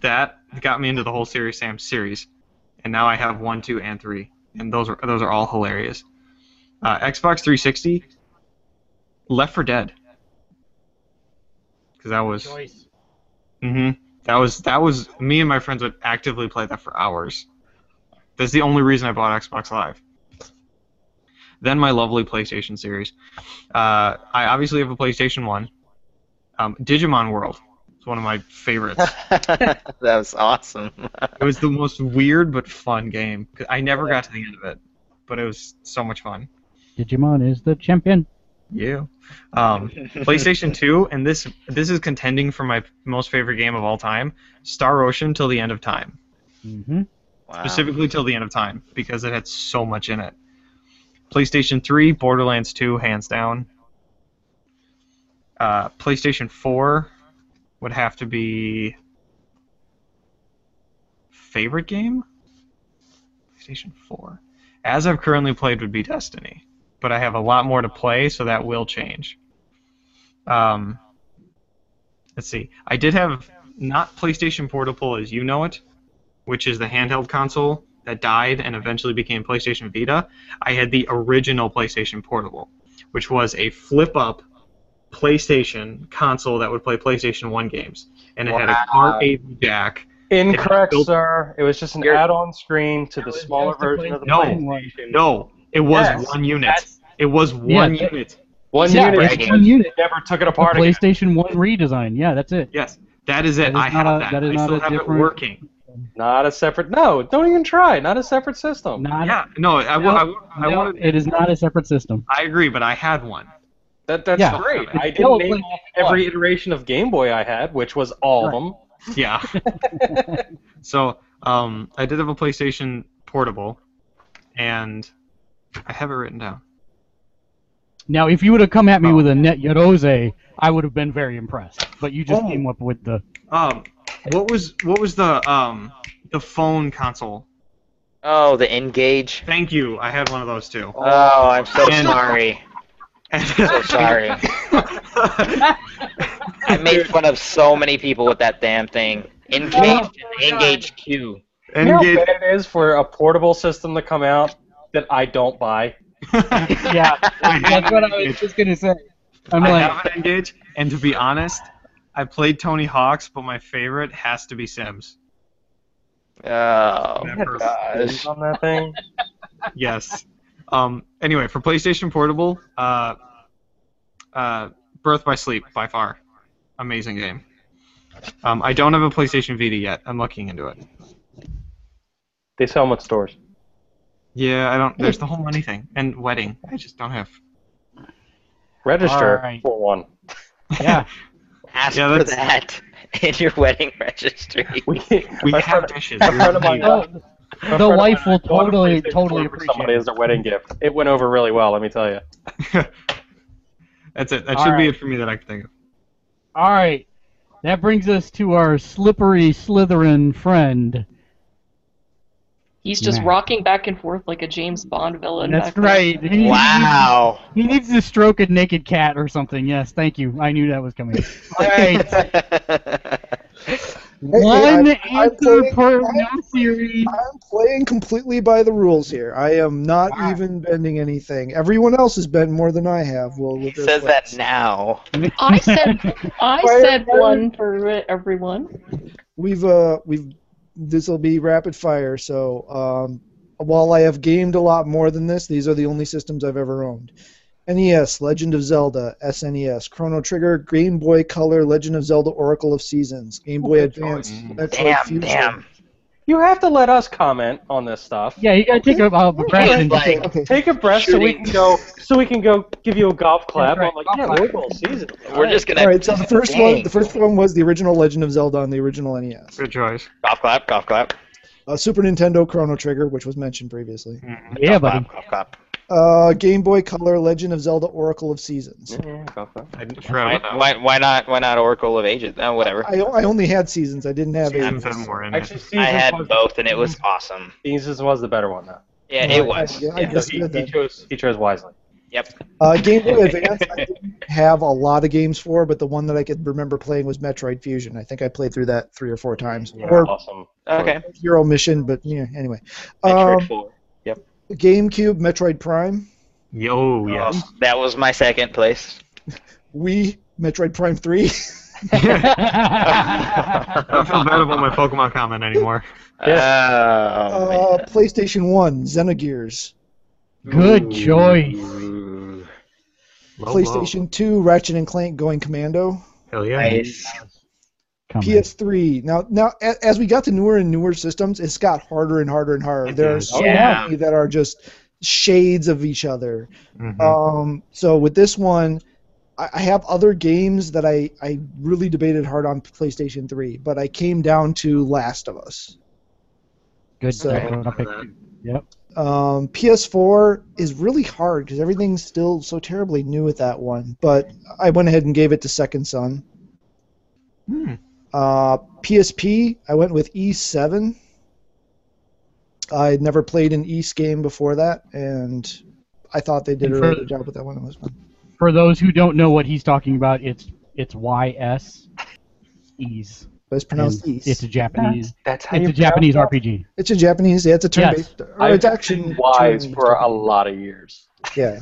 That got me into the whole Serious Sam series, and now I have one, two, and three, and those are those are all hilarious. Uh, Xbox 360. Left 4 Dead. Because that was. Choice. hmm That was that was me and my friends would actively play that for hours. That's the only reason I bought Xbox Live. Then my lovely PlayStation series. Uh, I obviously have a PlayStation One. Um, Digimon World is one of my favorites. that was awesome. it was the most weird but fun game. I never got to the end of it, but it was so much fun. Digimon is the champion. Yeah. Um, PlayStation 2, and this this is contending for my most favorite game of all time, Star Ocean till the end of time. Mm-hmm. Wow. specifically till the end of time because it had so much in it. PlayStation 3, Borderlands 2, hands down. Uh, PlayStation 4 would have to be favorite game. PlayStation 4, as I've currently played, would be Destiny, but I have a lot more to play, so that will change. Um, let's see. I did have not PlayStation Portable as you know it, which is the handheld console that died and eventually became PlayStation Vita, I had the original PlayStation Portable, which was a flip up PlayStation console that would play PlayStation 1 games. And it had a Wow. car AV jack. Incorrect, built- sir. It was just an add-on screen to the smaller version of the No. PlayStation. No, it was Yes, one unit. That's- It was one Yeah, unit. One Yeah, unit. bragging. one unit. Never took it A apart again. PlayStation One redesign. Yeah, that's it. Yes, that is it. That is I have a- that. that is I not still a have it working. Not a separate. No, don't even try. Not a separate system. Not Yeah, no, I, No, I, I, no, wanted. it is not a separate system. I agree, but I had one. That that's Yeah. great. I didn't a name PlayStation off every iteration of Game Boy I had, which was all Right. of them. Yeah. so um, I did have a PlayStation Portable, and I have it written down. Now, if you would have come at me Oh. with a Net Yaroze, I would have been very impressed. But you just Oh. came up with the. Um, what was what was the um the phone console? Oh, the N-Gage. Thank you. I had one of those too. Oh, I'm so And- sorry. So sorry. I made fun of so many people with that damn thing. N-Gage and N-Gage Q. You know how N-Gage. bad it is for a portable system to come out that I don't buy. Yeah, that's what an I was just gonna say. I'm I like, have an N-Gage, and to be honest, I played Tony Hawk's, but my favorite has to be Sims. Oh, gosh. on that thing. yes. Um. Anyway, for PlayStation Portable, uh, uh, Birth by Sleep by far, amazing game. Um, I don't have a PlayStation Vita yet. I'm looking into it. They sell them at stores. Yeah, I don't. There's the hmm. whole money thing and wedding. I just don't have. Register Alright. for one. yeah, Ask Yeah, for that's- that in your wedding registry. We, We have friend, dishes. a friend of mine, the friend of wife mine will bought totally, totally 4 for somebody appreciate. as their wedding gift. It went over really well, let me tell you. That's it. That All should be it for me that I can think of. All right, that brings us to our slippery Slytherin friend. He's just Matt. rocking back and forth like a James Bond villain. That's right. He, Wow. He needs to stroke a naked cat or something. Yes, thank you. I knew that was coming. All right. One I'm- I'm answer playing- per I'm- no series. I'm playing completely by the rules here. I am not Wow. even bending anything. Everyone else has bent more than I have. Well, he with their says that now. I said I said one for everyone. We've uh we've this will be rapid fire. So um, while I have gamed a lot more than this, these are the only systems I've ever owned. NES, Legend of Zelda, SNES, Chrono Trigger, Game Boy Color, Legend of Zelda, Oracle of Seasons, Game Boy good Advance. Metroid Damn, Fusion. damn. You have to let us comment on this stuff. Yeah, you gotta take a, a breath and just Like, Okay. Take a breath so we can go. So we can go give you a golf clap. right, I'm like, golf yeah, clap. Oracle season. We're just gonna. All right, so the first Dang. one, the first one was the original Legend of Zelda on the original NES. Good choice. Golf clap, golf clap. Uh, Super Nintendo Chrono Trigger, which was mentioned previously. yeah, golf buddy. Clap, golf clap. Uh, Game Boy Color, Legend of Zelda, Oracle of Seasons. Yeah, golf clap. I forgot Why, about that. why, why not? Why not Oracle of Ages? Oh, whatever. I, I only had Seasons. I didn't have Seasons Ages. more in. Actually, seasons I had both, and it was awesome. Seasons was the better one though. Yeah, No, it I- was. yeah, I Yeah. he, he chose. He chose wisely. Yep. Uh, Game Boy Advance, I didn't have a lot of games for, but the one that I could remember playing was Metroid Fusion. I think I played through that three or four times. Yeah, Or awesome. Okay. Zero Mission, but yeah, anyway. Metroid Um, 4. GameCube, Metroid Prime. Yo, yes. Oh, that was my second place. Wii, Metroid Prime 3. I don't feel bad about my Pokemon comment anymore. Oh, uh, PlayStation 1, Xenogears. Good choice. Low, PlayStation 2, Ratchet and Clank Going Commando. Hell yeah. Nice. Come on. PS3. Now, now, as we got to newer and newer systems, it's got harder and harder and harder. It There are so Yeah. many that are just shades of each other. Mhm. Um, so with this one, I, I have other games that I, I really debated hard on PlayStation 3, but I came down to Last of Us. Good. So- that's what I picked. Yep. Um, PS4 is really hard because everything's still so terribly new with that one, but I went ahead and gave it to Second Son. Hmm. Uh, PSP, I went with E7. I had never played an East game before that, and I thought they did a And really good job with that one. It was fun. For those who don't know what he's talking about, it's it's YS. Ease. But it's pronounced And East. It's a Japanese. That's how It's you a Japanese pronounce RPG. It's a Japanese. Yeah, it's a turn-based. Or I've it's action. been wise turn- for a lot of years. Yeah,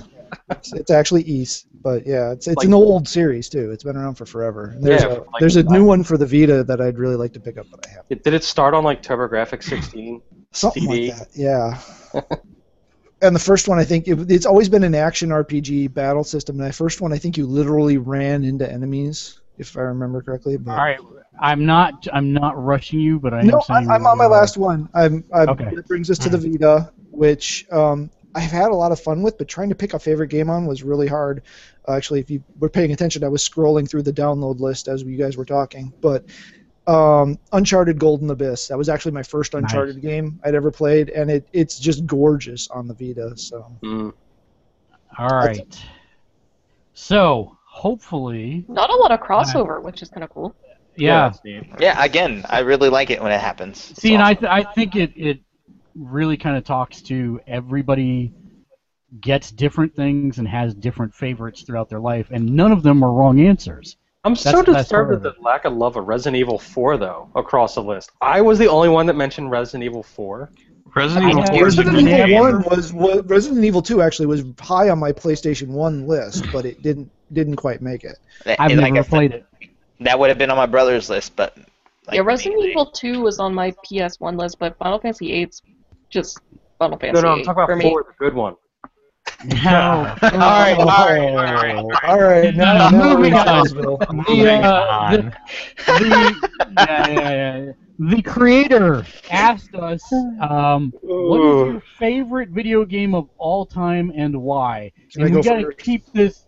it's, it's actually East, but yeah, it's it's Like- an old series too. It's been around for forever. And There's Yeah, a like, there's a new one for the Vita that I'd really like to pick up, but I haven't. It- Did it start on like TurboGrafx 16? Something CD. like that. Yeah. and the first one, I think it, it's always been an action RPG battle system. And the first one, I think you literally ran into enemies, if I remember correctly. But All right. I'm not I'm not rushing you, but I am No, saying. I, I'm on my last one. I'm, I'm Okay. That brings us to the Vita, which um, I've had a lot of fun with, but trying to pick a favorite game on was really hard. Uh, actually, if you were paying attention, I was scrolling through the download list as you guys were talking. But um, Uncharted Golden Abyss, that was actually my first Nice. Uncharted game I'd ever played, and it, it's just gorgeous on the Vita. So Mm. All right. So hopefully, Not a lot of crossover, which is kind of cool. yeah. Yeah, again, I really like it when it happens. It's See, and I, th- I think it it really kind of talks to everybody gets different things and has different favorites throughout their life, and none of them are wrong answers. I'm That's so the disturbed part at the lack of love of Resident Evil 4, though, across the list. I was the only one that mentioned Resident Evil 4. Resident Evil 4 Resident Evil. One was, was Resident Evil Two actually was high on my PlayStation One list, but it didn't didn't quite make it. I've like never said, played it. That would have been on my brother's list, but like, yeah, Resident mainly- Evil 2 was on my PS1 list, but Final Fantasy 8's just Final No, Fantasy no, no, I'm talking about me. 4, the good one. No. all right, all right, all right. All right. Now, No, now moving on. The, Moving uh, on. the, the, yeah, yeah, yeah. the creator asked us, um, what is your favorite video game of all time and why? Can I and go we gotta first? keep this.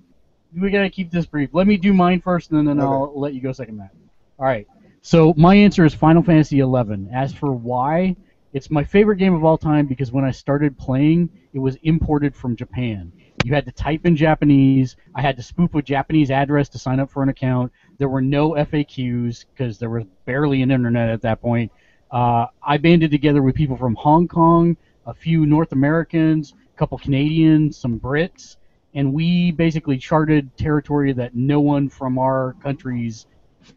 We gotta keep this brief. Let me do mine first, and then Okay. I'll let you go second, Matt. All right. So my answer is Final Fantasy XI. As for why, it's my favorite game of all time because when I started playing, it was imported from Japan. You had to type in Japanese. I had to spoof a Japanese address to sign up for an account. There were no FAQs because there was barely an internet at that point. Uh, I banded together with people from Hong Kong, a few North Americans, a couple Canadians, some Brits, and we basically charted territory that no one from our countries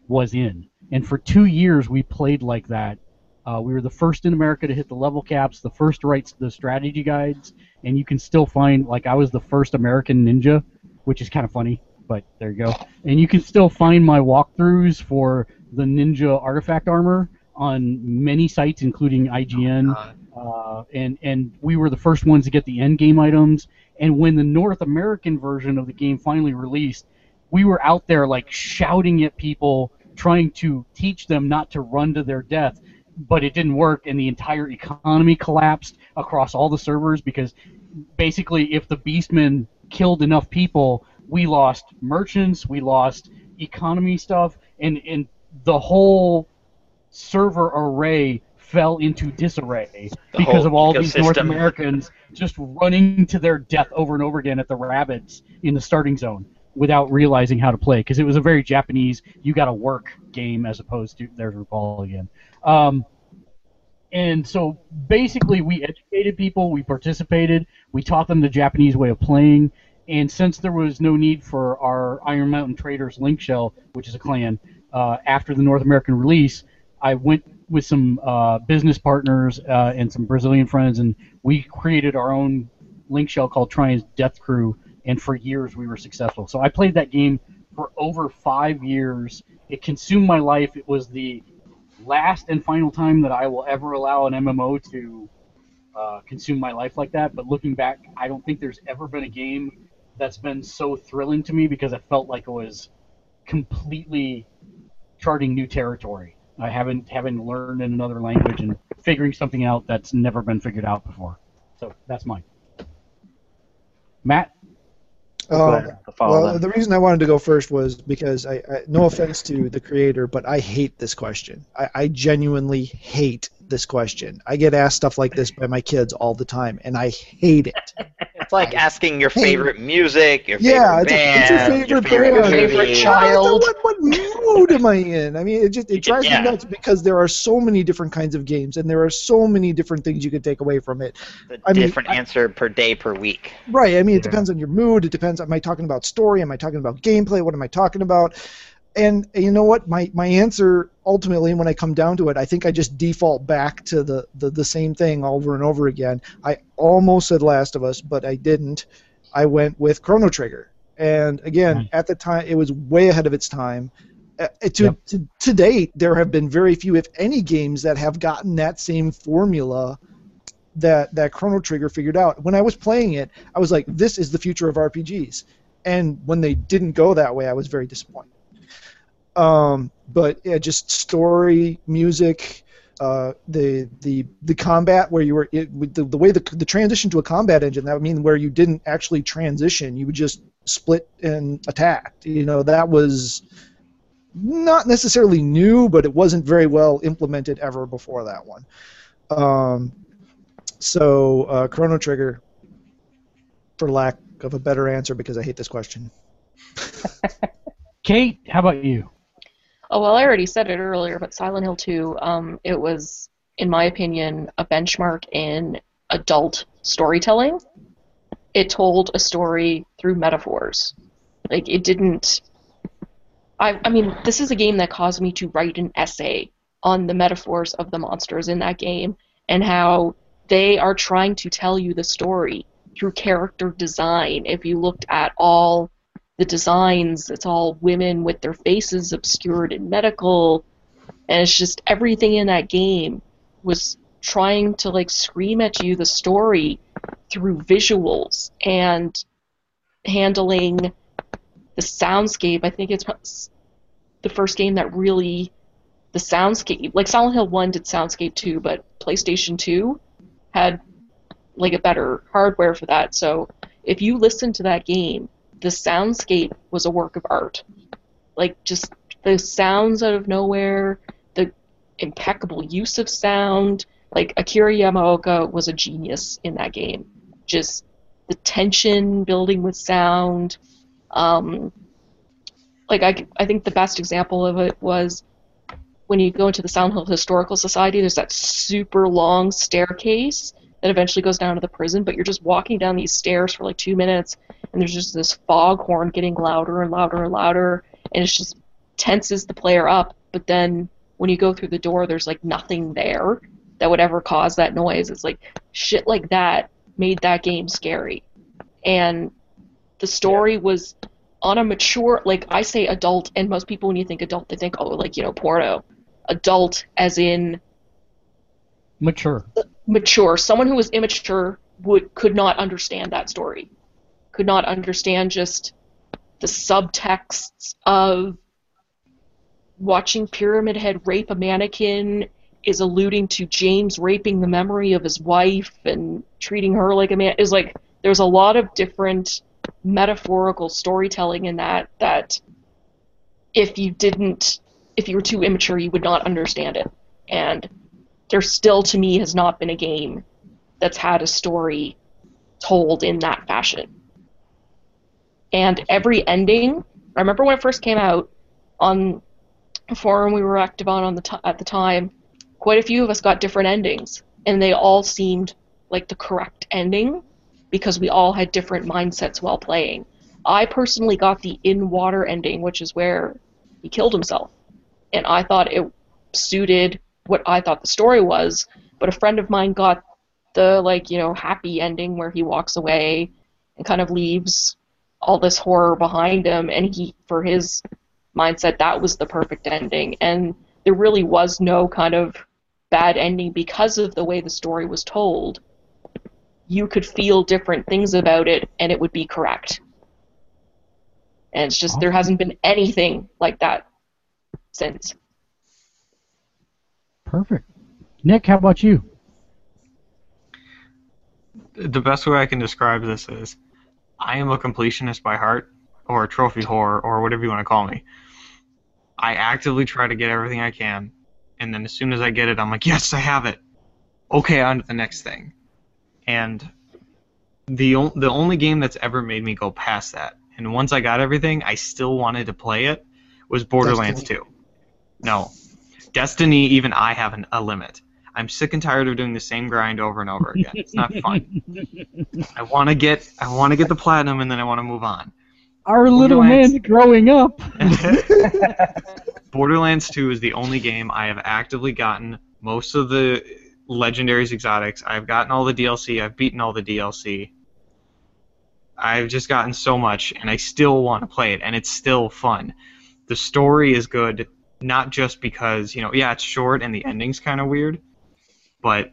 was in. And for two years, we played like that. Uh, we were the first in America to hit the level caps, the first to write the strategy guides, and you can still find, like, I was the first American ninja, which is kind of funny, but there you go. And you can still find my walkthroughs for the ninja artifact armor on many sites, including IGN, uh, and and we were the first ones to get the end game items. And when the North American version of the game finally released, we were out there like shouting at people, trying to teach them not to run to their death. But it didn't work, and the entire economy collapsed across all the servers because basically, if the Beastmen killed enough people, we lost merchants, we lost economy stuff, and and the whole server array fell into disarray The because of all these North. Americans just running to their death over and over again at the rabbits in the starting zone without realizing how to play because it was a very Japanese you got to work game as opposed to there's RuPaul again. Um, and so basically, we educated people, we participated, we taught them the Japanese way of playing, and since there was no need for our Iron Mountain Traders link shell, which is a clan, uh, after the North American release, I went with some uh, business partners uh, and some Brazilian friends, and we created our own link shell called Trian's Death Crew, and for years we were successful. So I played that game for over five years. It consumed my life. It was the last and final time that I will ever allow an MMO to uh, consume my life like that. But looking back, I don't think there's ever been a game that's been so thrilling to me because it felt like it was completely charting new territory. I haven't haven't learned in another language and figuring something out that's never been figured out before. So that's mine. Matt, Uh, ahead, well, them. the reason I wanted to go first was because I, I no offense to the creator, but I hate this question. I, I genuinely hate this question. I get asked stuff like this by my kids all the time, and I hate it. It's like asking your favorite music, your favorite yeah, it's, band, it's your favorite favorite band. movie. Favorite child. What, what mood am I in? I mean, it just it drives Yeah. me nuts because there are so many different kinds of games, and there are so many different things you could take away from it. The I mean, different I- answer per day per week. Right. I mean, it Yeah. depends on your mood. It depends. Am I talking about story? Am I talking about gameplay? What am I talking about? And you know what? My my answer ultimately, when I come down to it, I think I just default back to the the, the same thing over and over again. I almost said Last of Us, but I didn't. I went with Chrono Trigger, and again, Nice. at the time, it was way ahead of its time. Uh, to, Yep. to to date, there have been very few, if any, games that have gotten that same formula that that Chrono Trigger figured out. When I was playing it, I was like, "This is the future of RPGs," and when they didn't go that way, I was very disappointed. Um, but yeah, just story, music, uh, the the the combat where you were it, the, the way the the transition to a combat engine that would mean where you didn't actually transition, you would just split and attack. You know that was not necessarily new, but it wasn't very well implemented ever before that one. Um, so uh, Chrono Trigger, for lack of a better answer, because I hate this question. Kate, how about you? Oh well, I already said it earlier, but Silent Hill 2, um, it was, in my opinion, a benchmark in adult storytelling. It told a story through metaphors. Like it didn't. I I mean, this is a game that caused me to write an essay on the metaphors of the monsters in that game and how they are trying to tell you the story through character design. If you looked at all the designs, it's all women with their faces obscured in medical, and it's just everything in that game was trying to like scream at you the story through visuals and handling the soundscape. I think it's the first game that really the soundscape like Silent Hill 1 did soundscape too, but PlayStation 2 had like a better hardware for that. So if you listen to that game, the soundscape was a work of art. Like just the sounds out of nowhere, the impeccable use of sound. Like Akira Yamaoka was a genius in that game. Just the tension building with sound. Um, like I, I think the best example of it was when you go into the Silent Hill Historical Society. There's that super long staircase that eventually goes down to the prison, but you're just walking down these stairs for like two minutes, and there's just this foghorn getting louder and louder and louder, and it just tenses the player up. But then when you go through the door, there's like nothing there that would ever cause that noise. It's like shit like that made that game scary, and the story was on a mature, like I say adult, and most people when you think adult, they think oh like you know porno, adult as in Mature. mature. Someone who was immature would could not understand that story. Could not understand just the subtexts of watching Pyramid Head rape a mannequin is alluding to James raping the memory of his wife and treating her like a man. Is like there's a lot of different metaphorical storytelling in that that if you didn't if you were too immature you would not understand it. And there still to me has not been a game that's had a story told in that fashion and every ending i remember when it first came out on a forum we were active on, on the t- at the time quite a few of us got different endings. And they all seemed like the correct ending because we all had different mindsets while playing. I personally got the in water ending which is where he killed himself. And i thought it suited what i thought the story was. But a friend of mine got the like you know happy ending where he walks away and kind of leaves all this horror behind him and he for his mindset that was the perfect ending and there really was no kind of bad ending because of the way the story was told you could feel different things about it and it would be correct and it's just there hasn't been anything like that since Perfect. Nick, how about you? the best way I can describe this is I am a completionist by heart, or a trophy whore, or whatever you want to call me. I actively try to get everything I can, and then as soon as I get it, I'm like, yes, I have it. Okay, on to the next thing. And the o- the only game that's ever made me go past that, and once I got everything, I still wanted to play it, was Borderlands 2. No, Destiny, even I have an, a limit. I'm sick and tired of doing the same grind over and over again. It's not fun. I want to get I want to get the platinum and then I want to move on. Our little man growing up. Borderlands 2 is the only game I have actively gotten most of the legendaries exotics. I've gotten all the DLC. I've beaten all the DLC. I've just gotten so much and I still want to play it and it's still fun. The story is good not just because, you know, yeah, it's short and the ending's kind of weird, but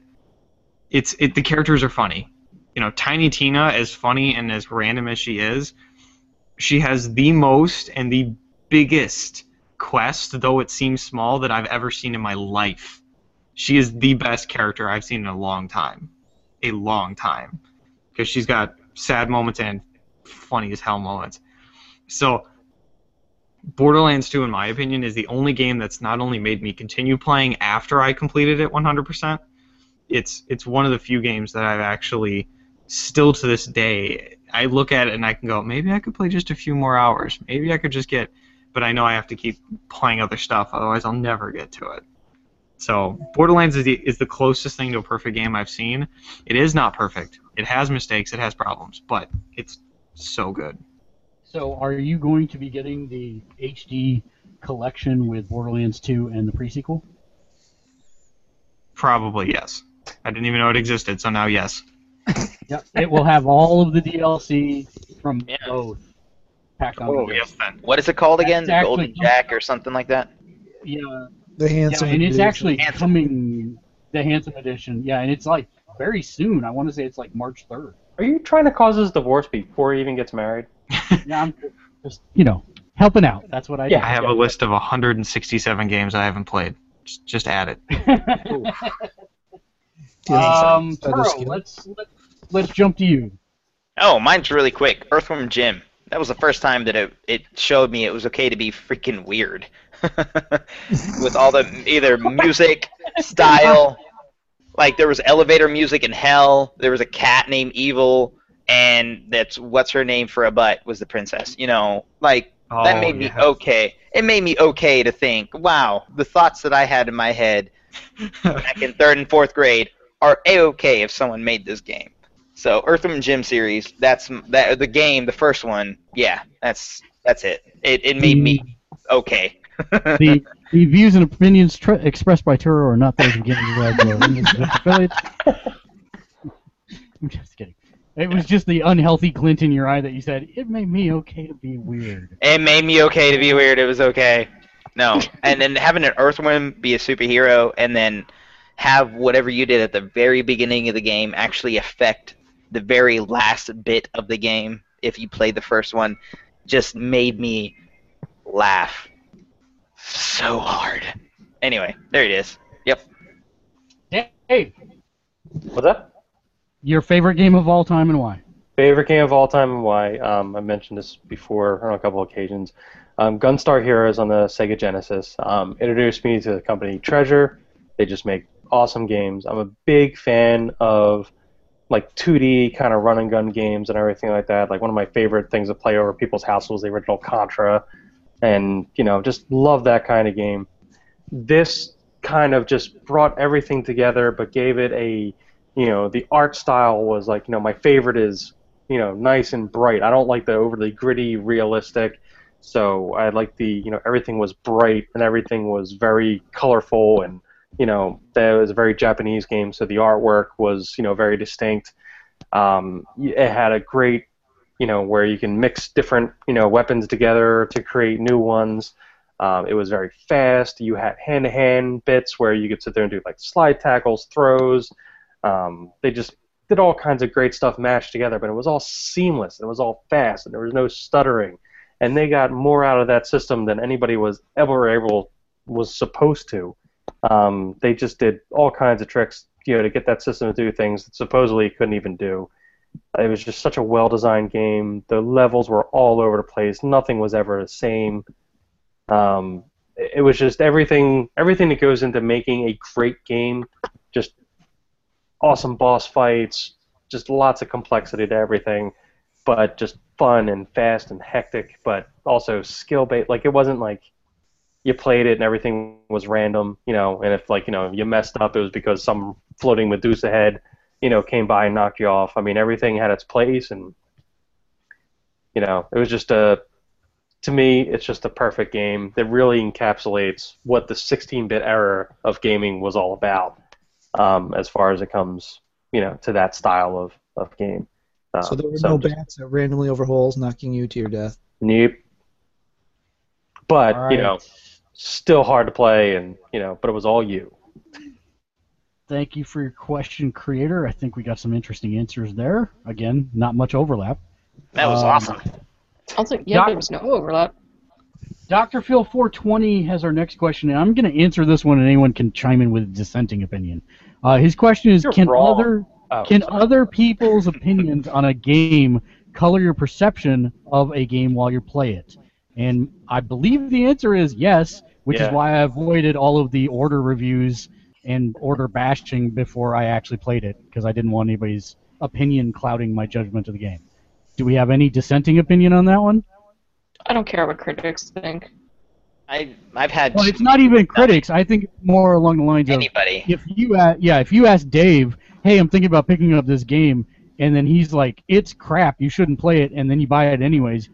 it's it the characters are funny. You know, Tiny Tina as funny and as random as she is, she has the most and the biggest quest, though it seems small, that I've ever seen in my life. She is the best character I've seen in a long time. A long time. Because she's got sad moments and funny as hell moments. So, Borderlands 2, in my opinion, is the only game that's not only made me continue playing after I completed it 100%, it's, it's one of the few games that I've actually, still to this day, I look at it and I can go, maybe I could play just a few more hours. Maybe I could just get but I know I have to keep playing other stuff, otherwise I'll never get to it. So Borderlands is the, is the closest thing to a perfect game I've seen. It is not perfect. It has mistakes. It has problems, but it's so good. So, are you going to be getting the HD collection with Borderlands 2 and the prequel? Probably yes. I didn't even know it existed, so now yes. Yep. It will have all of the DLC from Yeah. both packed on. Oh, together. yes then. What is it called again? That's The actually- Golden Jack or something like that? Yeah, The Handsome yeah, handsome. and it's edition. actually Handsome. coming the handsome edition. Yeah, and it's like very soon. I want to say it's like March third. Are you trying to cause his divorce before he even gets married? Yeah, I'm just you know helping out. That's what I do. I have a list of 167 games I haven't played. Just, just add it. Yeah, um, so Turo, just get it. let's let, let's jump to you. Oh, mine's really quick. Earthworm Jim. That was the first time that it, it showed me it was okay to be freaking weird. With all the either music, style, like there was elevator music in hell, there was a cat named Evil, and that's what's her name for a butt was the princess. You know, like that Oh, made me okay. It made me okay to think, wow, the thoughts that I had in my head back in third and fourth grade are a okay if someone made this game. So Earthworm Jim series, that's that the game, the first one. Yeah, that's that's it. It it made me okay. the, the views and opinions tr- expressed by Turo are not those of and affiliates. I'm just kidding. It was just the unhealthy glint in your eye that you said it made me okay to be weird. It made me okay to be weird. It was okay. No, and then having an Earthworm be a superhero, and then have whatever you did at the very beginning of the game actually affect the very last bit of the game if you played the first one just made me laugh so hard. Anyway, there it is. Yep. Hey, What's that? your favorite game of all time and why? Favorite game of all time and why? Um, I mentioned this before on a couple occasions. Um, Gunstar Heroes on the Sega Genesis um, introduced me to the company Treasure. They just make awesome games. I'm a big fan of like 2D kind of run and gun games and everything like that. Like one of my favorite things to play over people's houses was the original Contra, and you know just love that kind of game. This kind of just brought everything together, but gave it a you know the art style was like you know my favorite is you know nice and bright. I don't like the overly gritty, realistic. So I like the you know everything was bright and everything was very colorful and you know that was a very Japanese game. So the artwork was you know very distinct. Um, it had a great you know where you can mix different you know weapons together to create new ones. Um, it was very fast. You had hand-to-hand bits where you could sit there and do like slide tackles, throws. Um, they just did all kinds of great stuff mashed together, but it was all seamless. It was all fast, and there was no stuttering. And they got more out of that system than anybody was ever able was supposed to. Um, they just did all kinds of tricks, you know, to get that system to do things that supposedly it couldn't even do. It was just such a well-designed game. The levels were all over the place. Nothing was ever the same. Um, it was just everything. Everything that goes into making a great game, just awesome boss fights, just lots of complexity to everything, but just fun and fast and hectic, but also skill based. Like it wasn't like you played it and everything was random, you know. And if like you know you messed up, it was because some floating Medusa head, you know, came by and knocked you off. I mean, everything had its place, and you know, it was just a. To me, it's just a perfect game that really encapsulates what the 16-bit era of gaming was all about um, as far as it comes, you know, to that style of, of game. Uh, So there were no just- bats that randomly over holes knocking you to your death. Nope. But All you know, still hard to play, and you know, but it was all you. Thank you for your question, creator. I think we got some interesting answers there. Again, not much overlap. That was Um, awesome. Also, yeah, Doc- there was no overlap. Dr. Phil 420 has our next question, and I'm going to answer this one, and anyone can chime in with a dissenting opinion. Uh, his question is: You're Can wrong. other Oh, can sorry. other people's opinions on a game color your perception of a game while you play it? And I believe the answer is yes, which is why I avoided all of the order reviews and order bashing before I actually played it because I didn't want anybody's opinion clouding my judgment of the game. Do we have any dissenting opinion on that one? I don't care what critics think. I I've had Well, it's not even critics. I think more along the lines of anybody. if you a yeah, if you ask Dave, hey, I'm thinking about picking up this game, and then he's like, it's crap, you shouldn't play it, and then you buy it anyways,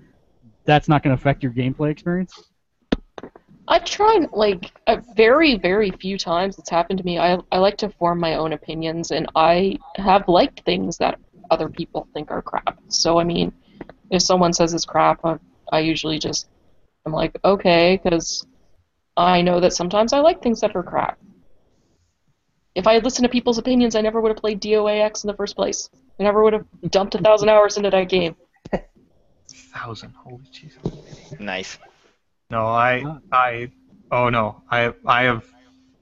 that's not going to affect your gameplay experience. I've tried like a very, very few times it's happened to me. I I like to form my own opinions, and I have liked things that other people think are crap. So I mean, if someone says it's crap, I, I usually just I'm like okay, because I know that sometimes I like things that are crap. If I had listened to people's opinions, I never would have played DOAX in the first place. I never would have dumped a thousand hours into that game. Thousand. Holy Jesus. Nice. No, I, I, oh no, I, I have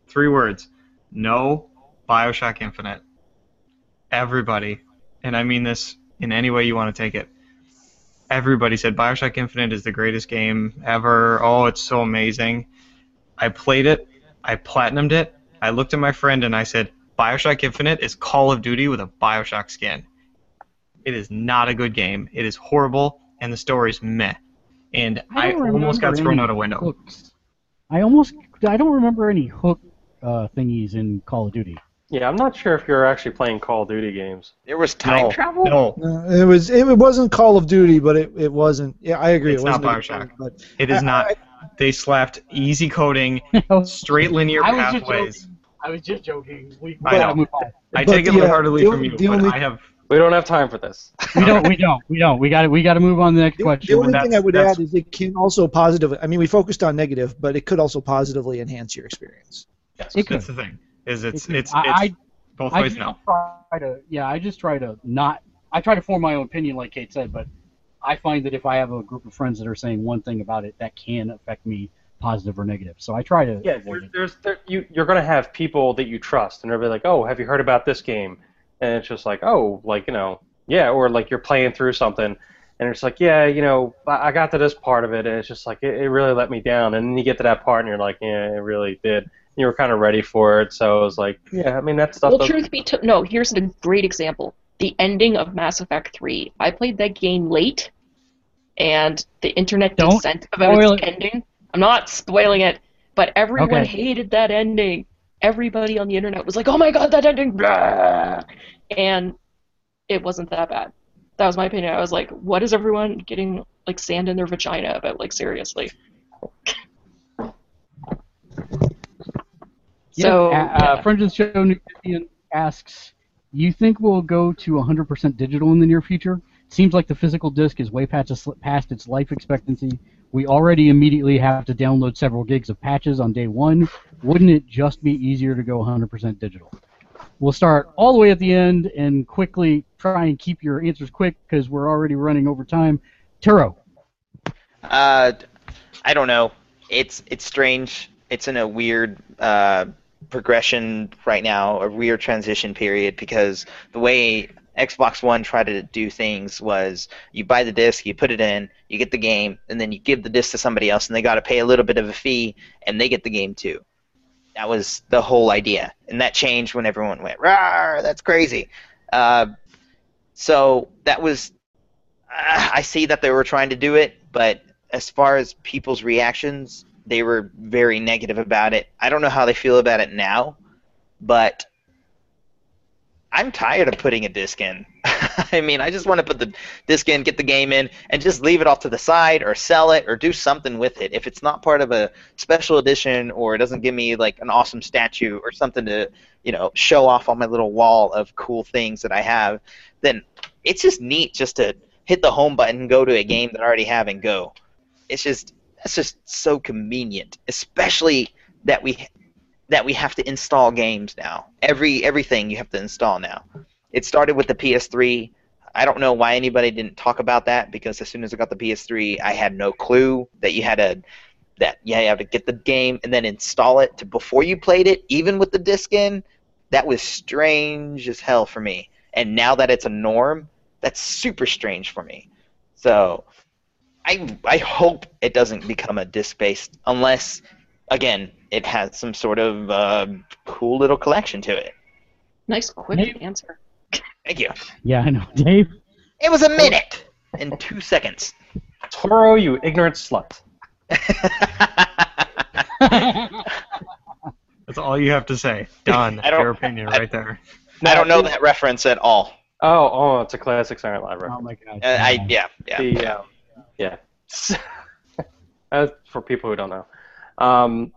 three words. No, Bioshock Infinite. Everybody, and I mean this in any way you want to take it. Everybody said Bioshock Infinite is the greatest game ever. Oh, it's so amazing. I played it. I platinumed it. I looked at my friend and I said, Bioshock Infinite is Call of Duty with a Bioshock skin. It is not a good game. It is horrible, and the story's meh. And I, don't almost got thrown out a window. Hooks. I almost I don't remember any hook uh, thingies in Call of Duty. Yeah, I'm not sure if you're actually playing Call of Duty games. There was time No, travel. No, No, it was it wasn't Call of Duty, but it, it wasn't. Yeah, I agree. It's it not wasn't a Bioshock. game, But it is I- not. I- They slapped easy coding, straight linear I was just pathways. I was just joking. We, I gotta know. I take it the, uh, wholeheartedly from you, the but only- I have. We don't have time for this. We don't. We don't. We don't. We got to. We got to move on to the next the, question. the only thing I would add is it can also positively. I mean, we focused on negative, but it could also positively enhance your experience. Yes, It that's could. the thing. Is it's It's- it's, I- it's both I ways just no. try to yeah, I just try to not I try to form my own opinion like Kate said, but I find that if I have a group of friends that are saying one thing about it, that can affect me positive or negative. So I try to Yeah, avoid there's, it. there's there, you you're gonna have people that you trust, and they'll be like, "Oh, have you heard about this game?" And it's just like, "Oh, like you know, yeah," or like you're playing through something, and it's like, "Yeah, you know, I I got to this part of it, and it's just like it, it really let me down." And then you get to that part, and you're like, "Yeah, it really did." You were kind of ready for it, so it was like, "Yeah, I mean that stuff." Well, truth be told, no. Here's a great example: the ending of Mass Effect 3. I played that game late, and the internet Don't dissent about its ending. I'm not spoiling it, but everyone Okay. hated that ending. Everybody on the internet was like, "Oh my god, that ending!" Blah! And it wasn't that bad. That was my opinion. I was like, "What is everyone getting like sand in their vagina about?" Like seriously. So yeah, uh, uh, friend of the show, Vivian asks, "You think we'll go to 100% digital in the near future? Seems like the physical disc is way past, past its life expectancy. We already immediately have to download several gigs of patches on day one. Wouldn't it just be easier to go 100% digital?" We'll start all the way at the end and quickly try and keep your answers quick because we're already running over time. Turo, Uh, I don't know. It's it's strange. It's in a weird uh, progression right now, a weird transition period because the way Xbox One tried to do things was you buy the disc, you put it in, you get the game, and then you give the disc to somebody else, and they got to pay a little bit of a fee, and they get the game too. That was the whole idea, and that changed when everyone went, "Rawr, that's crazy." Uh, so that was uh, I see that they were trying to do it, but as far as people's reactions, they were very negative about it. I don't know how they feel about it now, but I'm tired of putting a disc in. I mean, I just want to put the disc in, get the game in, and just leave it off to the side or sell it or do something with it. If it's not part of a special edition or it doesn't give me like an awesome statue or something to, you know, show off on my little wall of cool things that I have, then it's just neat just to hit the home button go to a game that I already have and go. It's just that's just so convenient, especially that we that we have to install games now. Every everything you have to install now. It started with the PS3. I don't know why anybody didn't talk about that because as soon as I got the PS3, I had no clue that you had to that you have to get the game and then install it to before you played it, even with the disc in. That was strange as hell for me. And now that it's a norm, that's super strange for me. So I I hope it doesn't become a disc based unless again it has some sort of uh, cool little collection to it. Nice, quick Maybe- answer. Thank you. yeah, I know, Dave. It was a minute and two seconds. Toro, you ignorant slut. That's all you have to say. Done. Your opinion I- right there. I don't know that reference at all. Oh, oh, it's a classic Silent Live oh my god. Uh, I yeah yeah. The, uh, yeah. uh, for people who don't know. Um,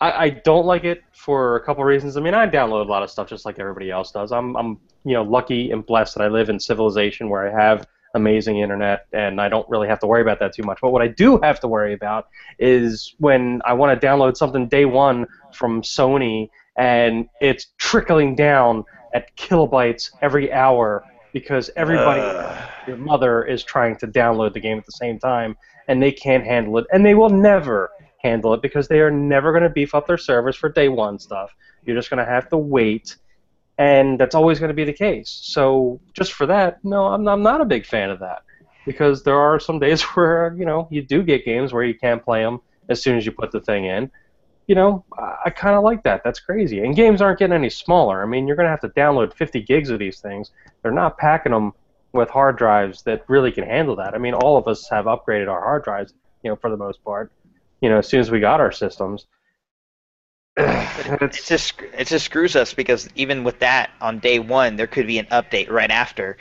I, I don't like it for a couple reasons. I mean, I download a lot of stuff just like everybody else does. I'm, I'm, you know, lucky and blessed that I live in civilization where I have amazing internet and I don't really have to worry about that too much. But what I do have to worry about is when I want to download something day one from Sony and it's trickling down at kilobytes every hour because everybody Ugh. your mother is trying to download the game at the same time and they can't handle it and they will never handle it because they are never going to beef up their servers for day one stuff you're just going to have to wait and that's always going to be the case so just for that no I'm, I'm not a big fan of that because there are some days where you know you do get games where you can't play them as soon as you put the thing in you know, I, I kind of like that. That's crazy. And games aren't getting any smaller. I mean, you're going to have to download 50 gigs of these things. They're not packing them with hard drives that really can handle that. I mean, all of us have upgraded our hard drives, you know, for the most part. You know, as soon as we got our systems. It just it just screws us because even with that on day one there could be an update right after